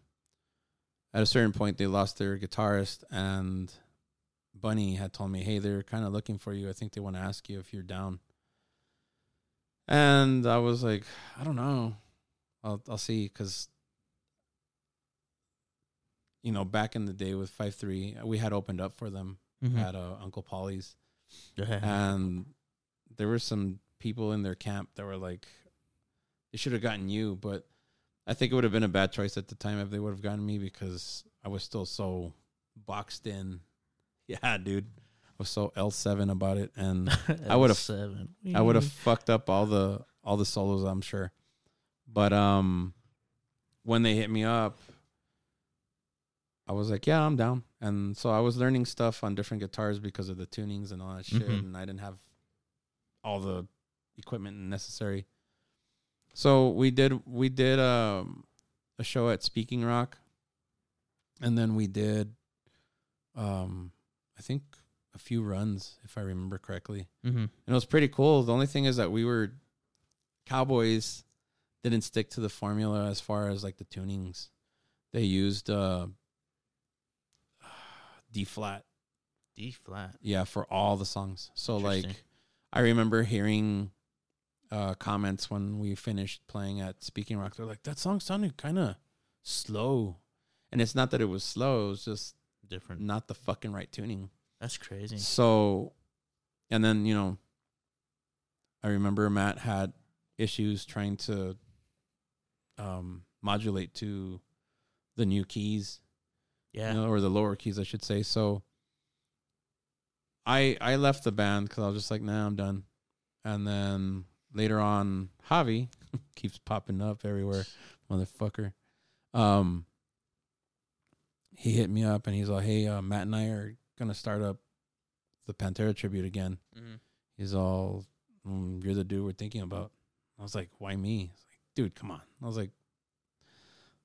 at a certain point, they lost their guitarist, and Bunny had told me, "Hey, they're kind of looking for you. I think they want to ask you if you're down." And I was like, "I don't know. I'll I'll see." Because you know, back in the day with Five Three, we had opened up for them Mhm. at uh, Uncle Polly's and there were some people in their camp that were like, they should have gotten you, but I think it would have been a bad choice at the time if they would have gotten me because I was still so boxed in. (laughs) Yeah, dude, I was so L seven about it, and I would've- seven. I would have fucked up all the all the solos, I'm sure. But um, when they hit me up, I was like, yeah, I'm down. And so I was learning stuff on different guitars because of the tunings and all that shit, Mhm. and I didn't have all the equipment necessary. So we did we did um, a show at Speaking Rock, and then we did, um, I think a few runs if I remember correctly, Mm-hmm. and it was pretty cool. The only thing is that we were Cowboys didn't stick to the formula as far as like the tunings. They used uh, (sighs) D flat D flat. yeah, for all the songs. So like I remember hearing uh comments when we finished playing at Speaking Rock. They're like, that song sounded kinda slow. And it's not that it was slow, it was just Different. not the fucking right tuning. That's crazy. So and then, you know, I remember Matt had issues trying to um modulate to the new keys Yeah. you know, or the lower keys, I should say. So I I left the band because I was just like, nah, I'm done. And then later on, Javi (laughs) keeps popping up everywhere, motherfucker. Um, he hit me up and he's like, hey, uh, Matt and I are gonna start up the Pantera tribute again. Mm-hmm. He's all, mm, you're the dude we're thinking about. I was like, why me? Like, dude, come on. I was like,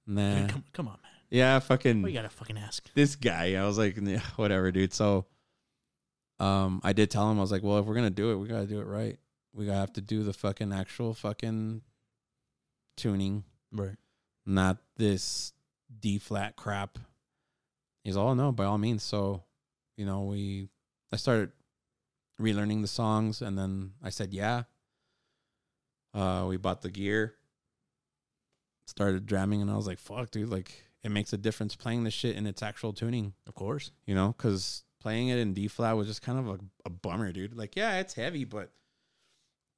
nah. come, come on, man. Yeah, fucking you gotta fucking ask? this guy. I was like, "Yeah, whatever, dude. So, um, I did tell him I was like, well, if we're gonna do it, we gotta do it right. We gotta have to do the fucking actual fucking tuning, Right. not this D flat crap. He's all no, by all means. So, you know, we I started relearning the songs, and then I said, yeah. Uh, we bought the gear, started jamming, and I was like, fuck, dude, like it makes a difference playing the shit in its actual tuning Of course. you know, because playing it in D flat was just kind of a, a bummer, dude. Like, yeah, it's heavy, but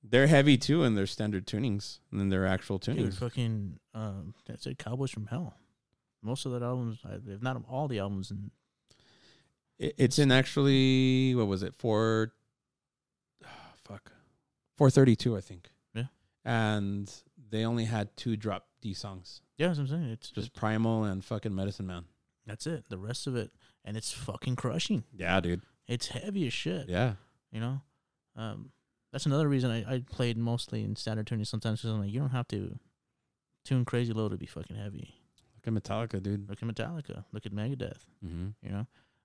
they're heavy too in their standard tunings and then their actual tunings. Dude, fucking um, that's it. Cowboys from Hell. Most of that albums, if not all the albums, and It, it's in actually what was it four? fuck, four thirty two, I think. Yeah. and they only had two drop D songs, yeah, that's what I'm saying. It's just Primal and fucking Medicine Man. that's it. The rest of it, and it's fucking crushing. Yeah, dude. It's heavy as shit. Yeah, You know, um, that's another reason I, I played mostly in standard tuning sometimes because I'm like, you don't have to tune crazy low to be fucking heavy. look at Metallica, dude. Look at Metallica. Look at Megadeth. Mm-hmm. You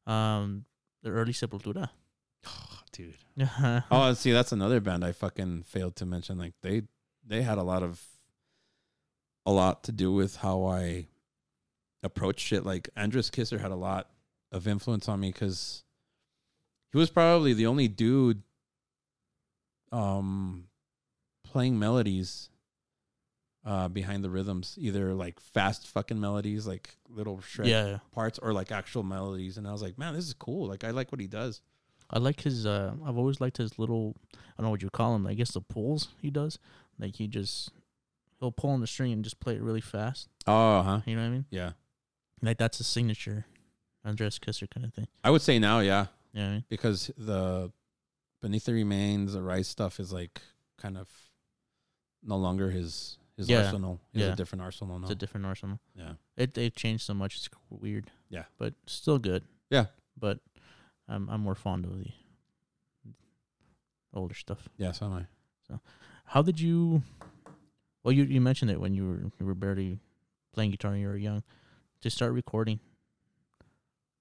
know, um, the early Sepultura. (sighs) Oh, dude. (laughs) Oh, see, that's another band I fucking failed to mention. Like they they had a lot of a lot to do with how I approach shit. Like Andres Kisser had a lot of influence on me because he was probably the only dude um playing melodies uh behind the rhythms, either like fast fucking melodies, like little shred yeah. parts, or like actual melodies. And I was like, man, this is cool. Like I like what he does. I like his. Uh, I've always liked his little. I don't know what you call them. I guess the pulls he does. Like he just he'll pull on the string and just play it really fast. Oh, huh. You know what I mean? Yeah. Like that's his signature, Andres Kisser kind of thing. I would say now, yeah. You know I mean? because the beneath the remains Arise stuff is like kind of no longer his his Yeah. arsenal he's Yeah. a different arsenal now It's a different arsenal. yeah It they've changed so much. It's weird. Yeah. but still good. Yeah. but I'm I'm more fond of the older stuff. yeah so am i So, How did you? Well, you you mentioned it when you were you were barely playing guitar and you were young. To start recording,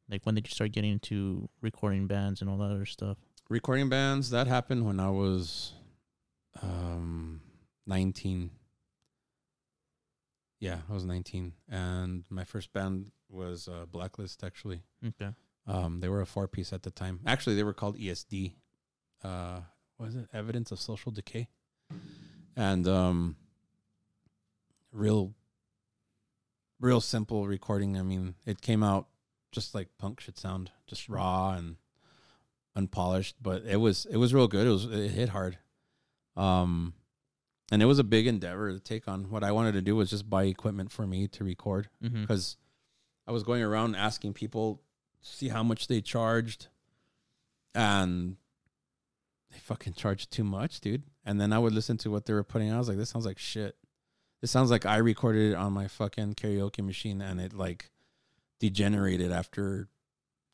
like when did you start getting into recording bands and all that other stuff? Recording bands that happened when i was um 19 yeah i was 19 and my first band was uh, blacklist actually. Okay. um they were a four piece at the time. Actually they were called esd uh what is it evidence of social decay? And um real real simple recording. I mean it came out just like punk should sound just raw and unpolished but it was it was real good it was it hit hard um and it was a big endeavor to take on what i wanted to do was just buy equipment for me to record Mm-hmm. because I was going around asking people see how much they charged, and they fucking charged too much, dude. And then I would listen to what they were putting out. I was like, this sounds like shit. This sounds like I recorded it on my fucking karaoke machine and it like degenerated after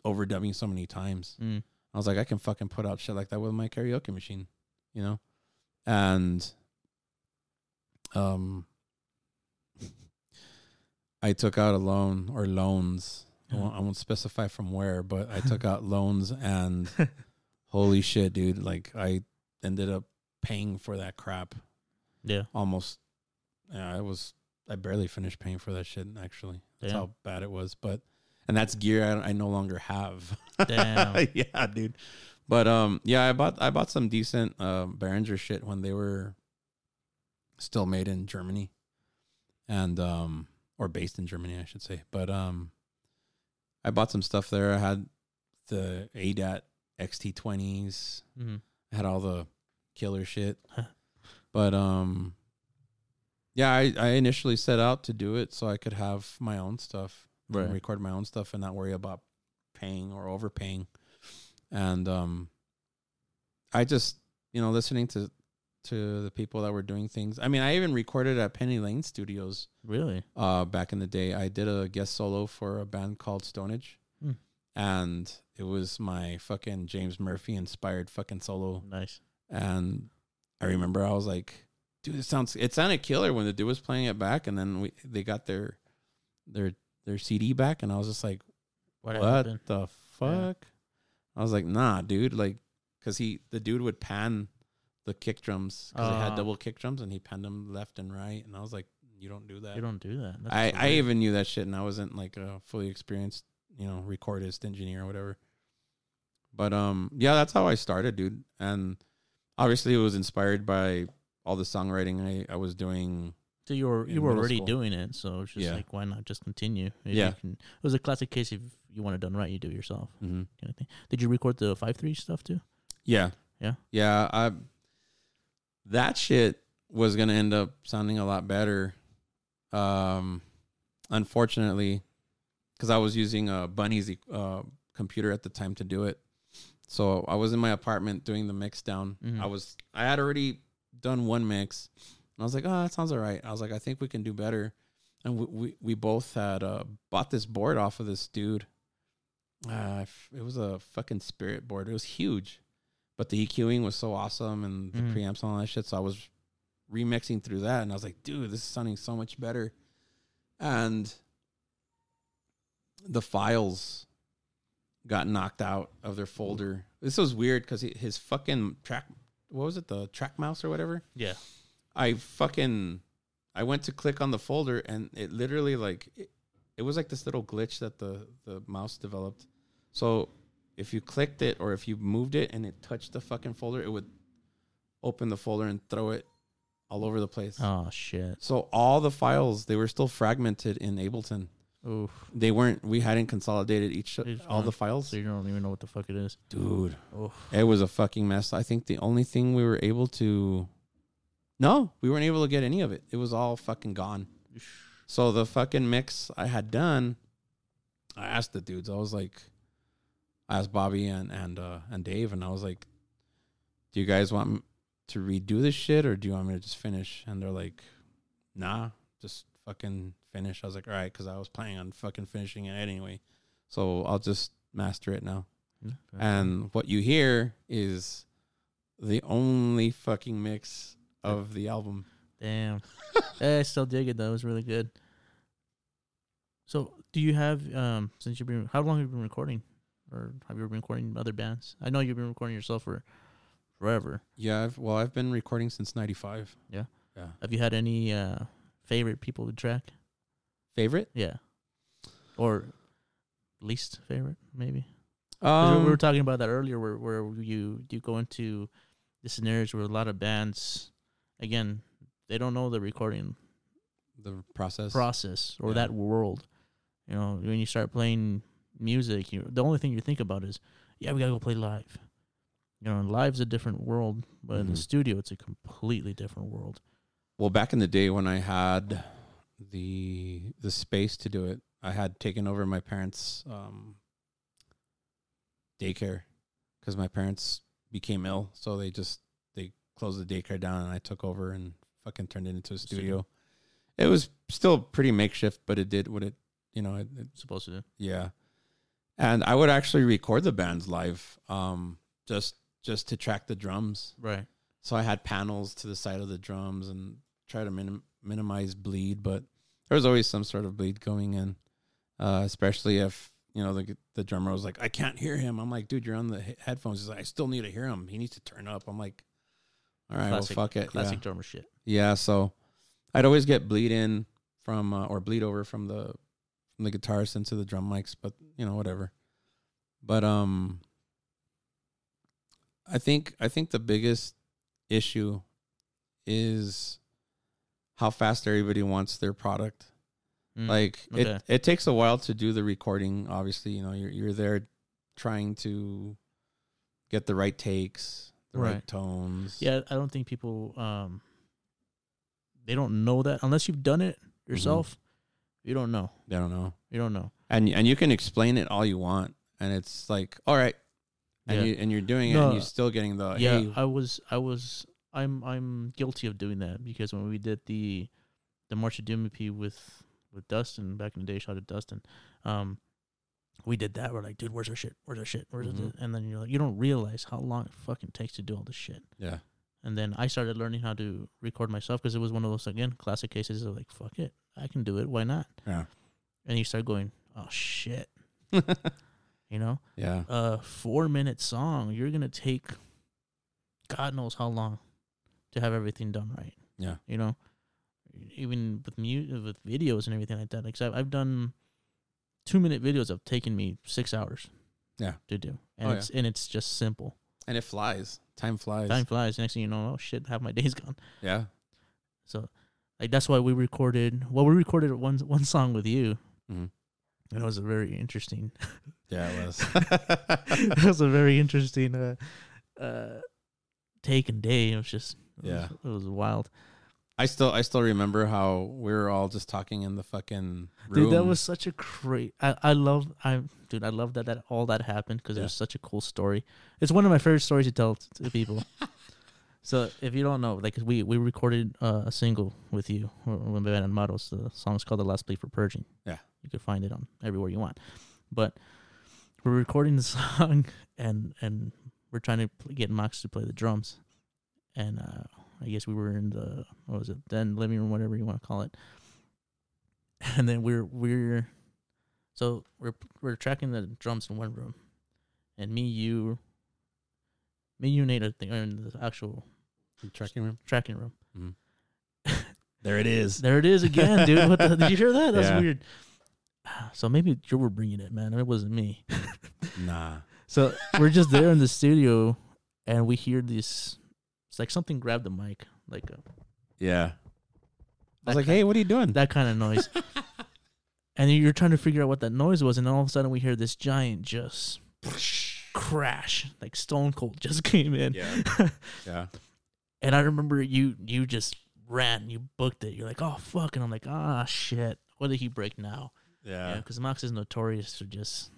overdubbing so many times. Mm. I was like, I can fucking put out shit like that with my karaoke machine, you know? and um, I took out a loan or loans. I won't, I won't specify from where, but I took out loans and (laughs) holy shit, dude! Like I ended up paying for that crap Yeah. almost. Yeah, I was. I barely finished paying for that shit. Actually, that's Damn. how bad it was. But and that's gear I, I no longer have. Damn. (laughs) yeah, dude. But um, yeah, I bought I bought some decent uh, Behringer shit when they were still made in Germany, and um, or based in Germany, I should say. But um, I bought some stuff there. I had the ADAT XT20s. hmm I had all the killer shit. but um yeah, I, I initially set out to do it so I could have my own stuff. And record my own stuff and not worry about paying or overpaying. And um I just, you know, listening to to the people that were doing things. I mean, I even recorded at Penny Lane Studios Really? uh back in the day. I did a guest solo for a band called Stonage. Hmm. And it was my fucking James Murphy inspired fucking solo Nice. and I remember I was like, dude, it sounds it sounded killer when the dude was playing it back, and then we they got their their their CD back, and I was just like, What, what the fuck? I was like, nah, dude, like, cause he the dude would pan the kick drums because it Ah. had double kick drums, and he panned them left and right, and I was like, you don't do that. You don't do that. That's I I weird. even knew that shit, and I wasn't like a fully experienced, you know, recordist engineer or whatever. But um, yeah, that's how I started, dude. And obviously, it was inspired by all the songwriting I, I was doing. So you were you were already school. doing it, so it's just Yeah. like why not just continue? Yeah. can, it was a classic case if you want it done right, you do it yourself, Mm-hmm. kind of thing. Did you record the five three stuff too? Yeah, Yeah? yeah. I that shit was gonna end up sounding a lot better. Um, unfortunately, because I was using a Bunny's uh, computer at the time to do it. So I was in my apartment doing the mix down. Mhm. I was I had already done one mix, I was like, oh, that sounds all right. I was like, I think we can do better. And we we, we both had uh, bought this board off of this dude. Uh, it was a fucking spirit board. It was huge, but the EQing was so awesome and the Mhm. preamps and all that shit. So I was remixing through that, and I was like, dude, this is sounding so much better. And the files got knocked out of their folder. This was weird because his fucking track, what was it, the track mouse or whatever? Yeah. I fucking, I went to click on the folder and it literally like, it, it was like this little glitch that the the mouse developed. So if you clicked it or if you moved it and it touched the fucking folder, it would open the folder and throw it all over the place. Oh shit. So all the files they were still fragmented in Ableton. Oof. They weren't. We hadn't consolidated each Each all one. the files. So you don't even know what the fuck it is. Dude, Oh. it was a fucking mess. I think the only thing we were able to, no, we weren't able to get any of it. It was all fucking gone. So the fucking mix I had done, I asked the dudes. I was like, I asked Bobby and and uh, and Dave, and I was like, "Do you guys want to redo this shit, or do you want me to just finish?" And they're like, "Nah, just fucking finish." I was like, "All right," because I was planning on fucking finishing it anyway. So I'll just master it now. Fair. And what you hear is the only fucking mix of the album. Damn. Eh, I still dig it though. It was really good. So, do you have um since you've been how long have you been recording, or have you been recording other bands? I know you've been recording yourself for forever. Yeah, I've, well, I've been recording since '95. Yeah? yeah. Have you had any uh favorite people to track? Favorite? Yeah, or least favorite maybe. we- Um, we were talking about that earlier, where where you you go into the scenarios where a lot of bands, again, they don't know the recording the process. process or Yeah. that world. You know, when you start playing music, you the only thing you think about is, yeah, we gotta go play live. You know, and live's a different world, but in the Mhm. studio, it's a completely different world. well, back in the day when I had the the space to do it, I had taken over my parents' um, daycare because my parents became ill, so they just closed the daycare down, and I took over and fucking turned it into a studio. It was still pretty makeshift, but it did what it, you know, it, it It's supposed to do. Yeah. And I would actually record the bands live, um, just just to track the drums. Right. so I had panels to the side of the drums and try to minim- minimize bleed, but there was always some sort of bleed going in, uh, especially if you know the the drummer was like, "I can't hear him." I'm like, "Dude, you're on the he- headphones." He's like, "I still need to hear him. He needs to turn up." I'm like, "All right, classic, well, fuck it." classic Yeah. drummer shit. yeah, so I'd always get bleed in from uh, or bleed over from the from the guitarist into the drum mics, but you know whatever. But um, I think I think the biggest issue is how fast everybody wants their product. Mm. Like okay. it it takes a while to do the recording. Obviously, you know you're you're there trying to get the right takes, the right, Right. tones. yeah, I don't think people um they don't know that unless you've done it Mm-hmm. yourself. You don't know. They don't know. You don't know. and and you can explain it all you want, and it's like all right, and Yeah. you and you're doing it, and you're still getting the yeah, hey, I was I was I'm I'm guilty of doing that because when we did the the March of Doom EP with with Dustin back in the day, shot to Dustin. Um we did that. We're like, dude, where's our shit? Where's our shit? Where's Mhm. it? And then you're like, you don't realize how long it fucking takes to do all this shit. yeah, And then I started learning how to record myself because it was one of those again classic cases of like, fuck it, I can do it. Why not? Yeah. And you start going, oh shit, (laughs) you know, yeah, a four minute song, you're gonna take God knows how long to have everything done right. Yeah. You know, even with mu- with videos and everything like that. Like so I've, I've done two minute videos have taken me six hours. Yeah. To do, and Oh, it's and it's just simple. and it flies. Time flies. Time flies. Next thing you know, oh shit, half my (laughs) day's gone. Yeah, So, like that's why we recorded. Well, we recorded one one song with you. Mhm. And it was a very interesting. (laughs) yeah, it was. (laughs) it was a very interesting uh, uh, take and day. It was just it Yeah. was, it was wild. I still I still remember how we were all just talking in the fucking room. Dude, that was such a great. I I love I dude I love that that all that happened because it was such a cool story. It's one of my favorite stories to tell t- to people. (laughs) so if you don't know, like we we recorded uh, a single with you when we band Models. The song's called "The Last Plea for Purging." Yeah. you can find it on everywhere you want. But we're recording the (laughs) song and and we're trying to get Max to play the drums, and uh, I guess we were in the what was it then living room, whatever you want to call it. (laughs) And then we're we're so we're we're tracking the drums in one room, and me you. Me, you, Nate, I think, are in the actual tracking room. tracking room. Mm-hmm. (laughs) There it is. There it is again, dude. What the, did you hear that? That's Yeah. weird. (sighs) So maybe you were bringing it, man. It wasn't me. (laughs) Nah. So we're just there in the studio, and we hear this. It's like something grabbed the mic, like a, Yeah. I was like, kind, hey, what are you doing? that kind of noise. (laughs) and you're trying to figure out what that noise was, and all of a sudden we hear this giant just (laughs) crash, like Stone Cold just (laughs) came in. Yeah. yeah. And I remember you you just ran, you booked it. You're like, oh fuck, and I'm like, ah shit. What did he break now? Yeah, Yeah. because Max is notorious for just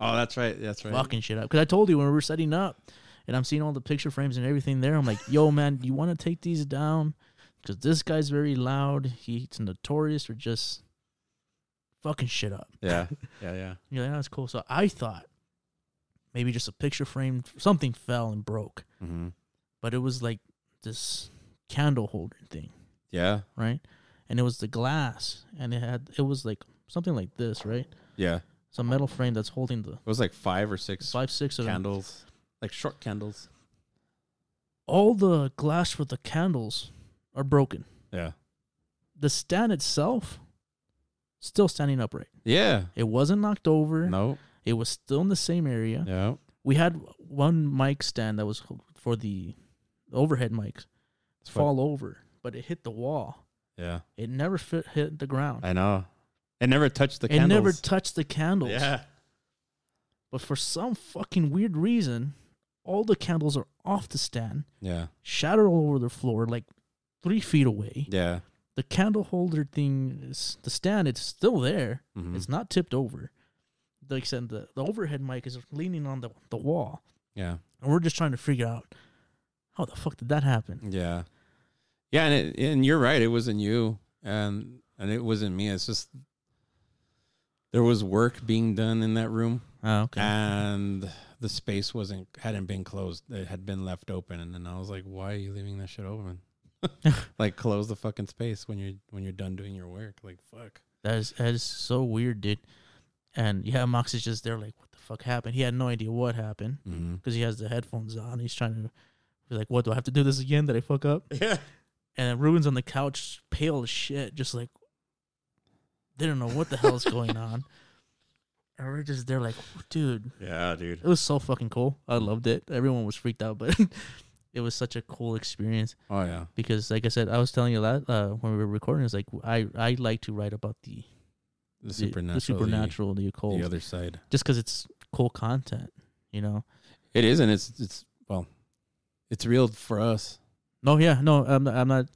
Oh, that's right. That's right. fucking shit up. Because I told you when we were setting up, and I'm seeing all the picture frames and everything there. I'm like, yo, man, do you want to take these down? Because this guy's very loud. He's notorious for just fucking shit up. Yeah. (laughs) Yeah. Yeah. You're like, oh, that's cool. So I thought maybe just a picture frame, something fell and broke, Mm-hmm. but it was like this candle holder thing, Yeah. right? And it was the glass, and it had it was like something like this, right? Yeah. Some metal frame that's holding the It was like five or six. six five, six of them. Like short candles. All the glass for the candles are broken. Yeah. The stand itself still standing upright. Yeah. It wasn't knocked over. No. It was still in the same area. Yeah. We had one mic stand that was for the overhead mics what- fall over, but it hit the wall. Yeah. It never fit, hit the ground. I know. It never touched the it candles. It never touched the candles. Yeah. But for some fucking weird reason, all the candles are off the stand, Yeah. shattered all over the floor, like three feet away. Yeah. The candle holder thing is the stand. It's still there. Mhm. It's not tipped over. Like I said, the, the overhead mic is leaning on the, the wall. Yeah. And we're just trying to figure out how the fuck did that happen? Yeah. Yeah, and it, and you're right. It wasn't you, and and it wasn't me. It's just there was work being done in that room, Oh, okay. and the space wasn't hadn't been closed. It had been left open, and then I was like, "Why are you leaving that shit open? (laughs) (laughs) like, close the fucking space when you're when you're done doing your work. Like, fuck." That is that is so weird, dude. And yeah, Max is just there, like, what the fuck happened? He had no idea what happened Mm-hmm. because he has the headphones on. He's trying to be like, what do I have to do this again? Did I fuck up? (laughs) Yeah. And Ruben's on the couch, pale as shit, just like they don't know what the hell's going on. And we're just there, like, dude, Yeah, dude. it was so fucking cool. I loved it. Everyone was freaked out, (laughs) but it was such a cool experience Oh yeah. because, like I said, I was telling you that uh, when we were recording, it's like I I like to write about the The the- supernatural. the supernatural, the, occult, The other side. just because it's cool content, you know. It is, and it's it's well, it's real for us. No, yeah, no, I'm not, I'm not,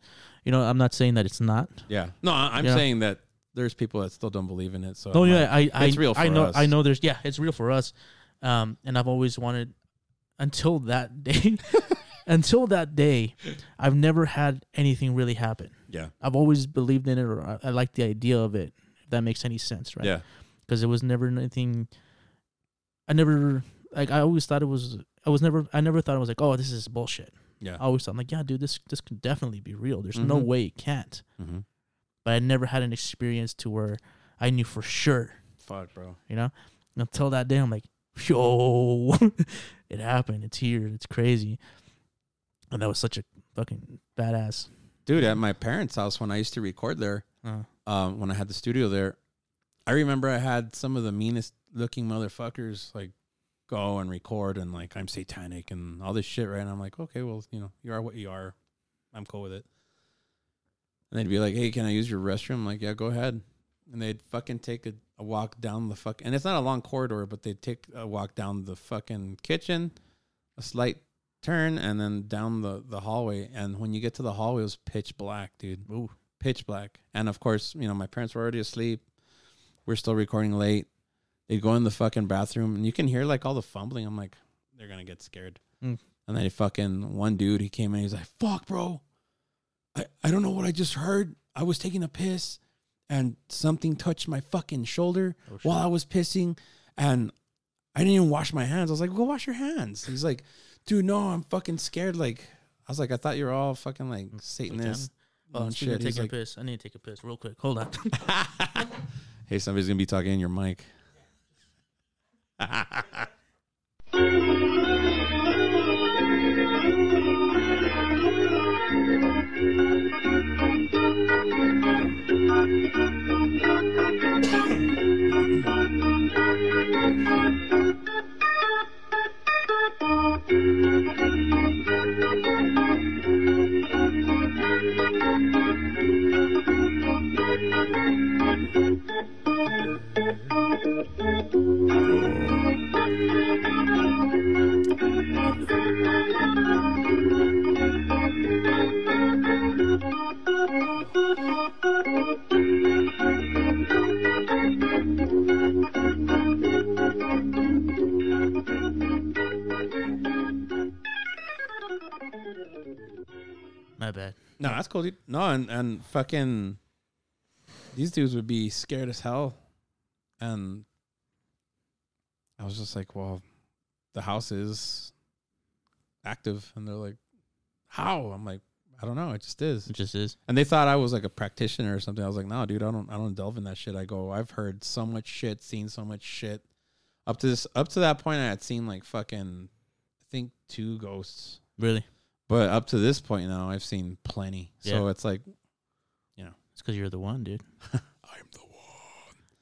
you know, I'm not saying that it's not. Yeah. No, I'm saying that there's people that still don't believe in it. So Oh I'm yeah, like, I I it's real I know us. I know there's yeah, it's real for us. Um, and I've always wanted until that (laughs) day, until that day, I've never had anything really happen. yeah. I've always believed in it, or I, I like the idea of it. If that makes any sense, right? Yeah. Because it was never anything. I never like. I always thought it was. I was never. I never thought it was like, oh, this is bullshit. Yeah. I always thought like, yeah, dude, this this could definitely be real. There's no Mhm. way it can't. Mm-hmm. But I never had an experience to where I knew for sure Fuck, bro. you know until that day i'm like yo (laughs) it happened it's here it's crazy and that was such a fucking badass Dude, at my parents' house when I used to record there, uh, um, when I had the studio there, I remember I had some of the meanest looking motherfuckers like go and record and like I'm satanic and all this shit, right? And I'm like, okay, well, you know, you are what you are. I'm cool with it. And they'd be like, hey, can I use your restroom? I'm like, yeah, go ahead. And they'd fucking take a, a walk down the fuck, and it's not a long corridor, but they'd take a walk down the fucking kitchen, a slight turn, and then down the the hallway. And when you get to the hallway, it was pitch black, dude ooh, pitch black. And of course, you know, my parents were already asleep. We're still recording late. They'd go in the fucking bathroom and you can hear like all the fumbling. I'm like, they're gonna get scared. Mm. And then he fucking one dude, he came in, he's like, fuck, bro. I, I don't know what I just heard. I was taking a piss and something touched my fucking shoulder oh, while I was pissing and I didn't even wash my hands. I was like, go wash your hands. He's like, dude, no, I'm fucking scared. Like, I was like, I thought you were all fucking like mm, Satanists. oh, and speaking of shit. He's taking like, a piss i need to take a piss real quick hold on (laughs) (laughs) hey, somebody's gonna be talking in your mic. (laughs) my bad No, that's cool, dude. No, and and fucking these dudes would be scared as hell, and I was just like, well, the house is active, and they're like, how? I'm like, I don't know, it just is. it just is And they thought I was like a practitioner or something. I was like, no, dude, I don't, I don't delve in that shit. I go, I've heard so much shit, seen so much shit. Up to this, up to that point, I had seen like fucking, I think two ghosts. really But up to this point now, I've seen plenty. So it's like, you know, it's because you're the one dude I'm the one.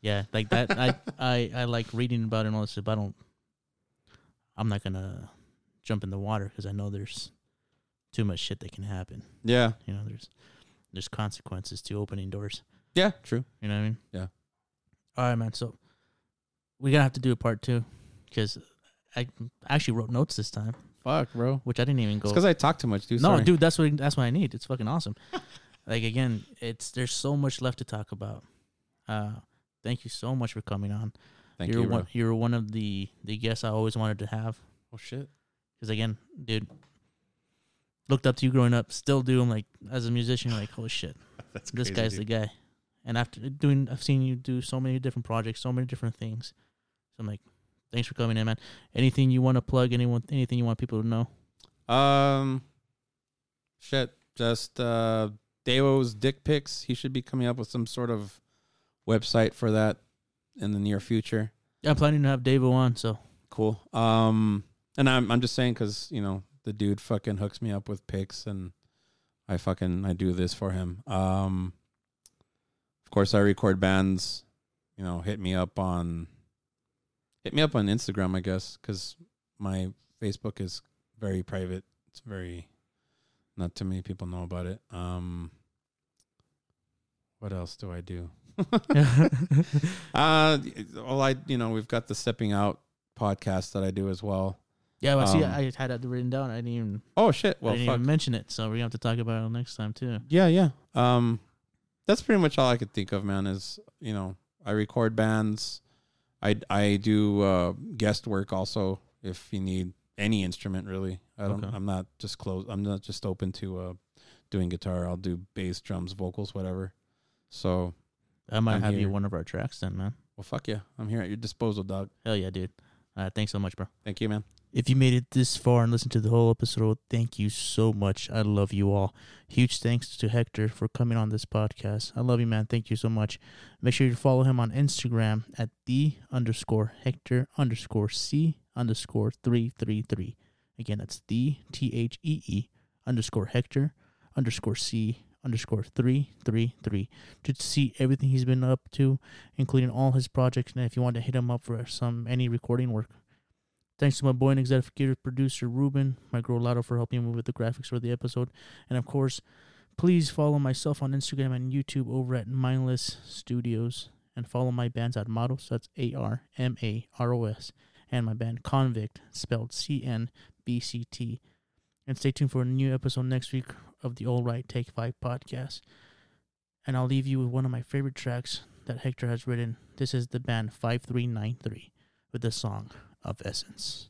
Yeah like that I, (laughs) I i like reading about it and all this stuff but i don't i'm not gonna jump in the water because i know there's too much shit that can happen Yeah. you know there's there's consequences to opening doors Yeah. True. You know what I mean? Yeah. All right, man. So we're gonna have to do a part two because I actually wrote notes this time, Fuck, bro. which I didn't even go. because I talk too much, dude. no, Sorry. dude, that's what that's what I need. It's fucking awesome. (laughs) like again, it's there's so much left to talk about. Uh, thank you so much for coming on. Thank you're you, bro. one. You're one of the the guests I always wanted to have. Oh shit. Because again, dude, looked up to you growing up. Still do. I'm like as a musician, like holy shit. (laughs) That's this crazy, guy's dude. the guy. And after doing, I've seen you do so many different projects, so many different things. So I'm like, Thanks for coming in, man. Anything you want to plug? Anyone? Anything you want people to know? Um, shit. Just uh, Dewo's dick pics. He should be coming up with some sort of website for that in the near future. Yeah, I'm planning to have Davo on. So Cool. Um, and I'm I'm just saying because you know the dude fucking hooks me up with pics and I fucking I do this for him. Um, of course I record bands. You know, hit me up on hit me up on Instagram, I guess, because my Facebook is very private. It's very not too many people know about it. Um, what else do I do? (laughs) uh, well, I you know we've got the stepping out podcast that I do as well. yeah, well, see, Um, I had that written down. I didn't even. Oh shit! I Well, didn't fuck. even mention it, so we're gonna have to talk about it next time too. Yeah, yeah. Um, that's pretty much all I could think of, man. Is you know I record bands, I I do uh, guest work also if you need any instrument really. I don't. Okay. I'm not just close. I'm not just open to uh, doing guitar. I'll do bass, drums, vocals, whatever. So I might I'm have you one of our tracks then, man. well, fuck yeah. I'm here at your disposal, dog. Hell yeah, dude. Right, thanks so much, bro. Thank you, man. If you made it this far and listened to the whole episode, thank you so much. I love you all. Huge thanks to Hector for coming on this podcast. I love you, man. Thank you so much. Make sure you follow him on Instagram at the underscore Hector underscore C underscore three three three. Again, that's the T H E E underscore Hector underscore C underscore three three three to see everything he's been up to, including all his projects. And if you want to hit him up for some any recording work. Thanks to my boy and executive producer Ruben, my girl Lotto for helping me with the graphics for the episode. And of course, please follow myself on Instagram and YouTube over at Mindless Studios. And follow my bands at Armaros, that's A R M A R O S, and my band Convict, spelled C N B C T. And stay tuned for a new episode next week of the All Right Take Five podcast. And I'll leave you with one of my favorite tracks that Hector has written. This is the band 5393 with the song of Essence.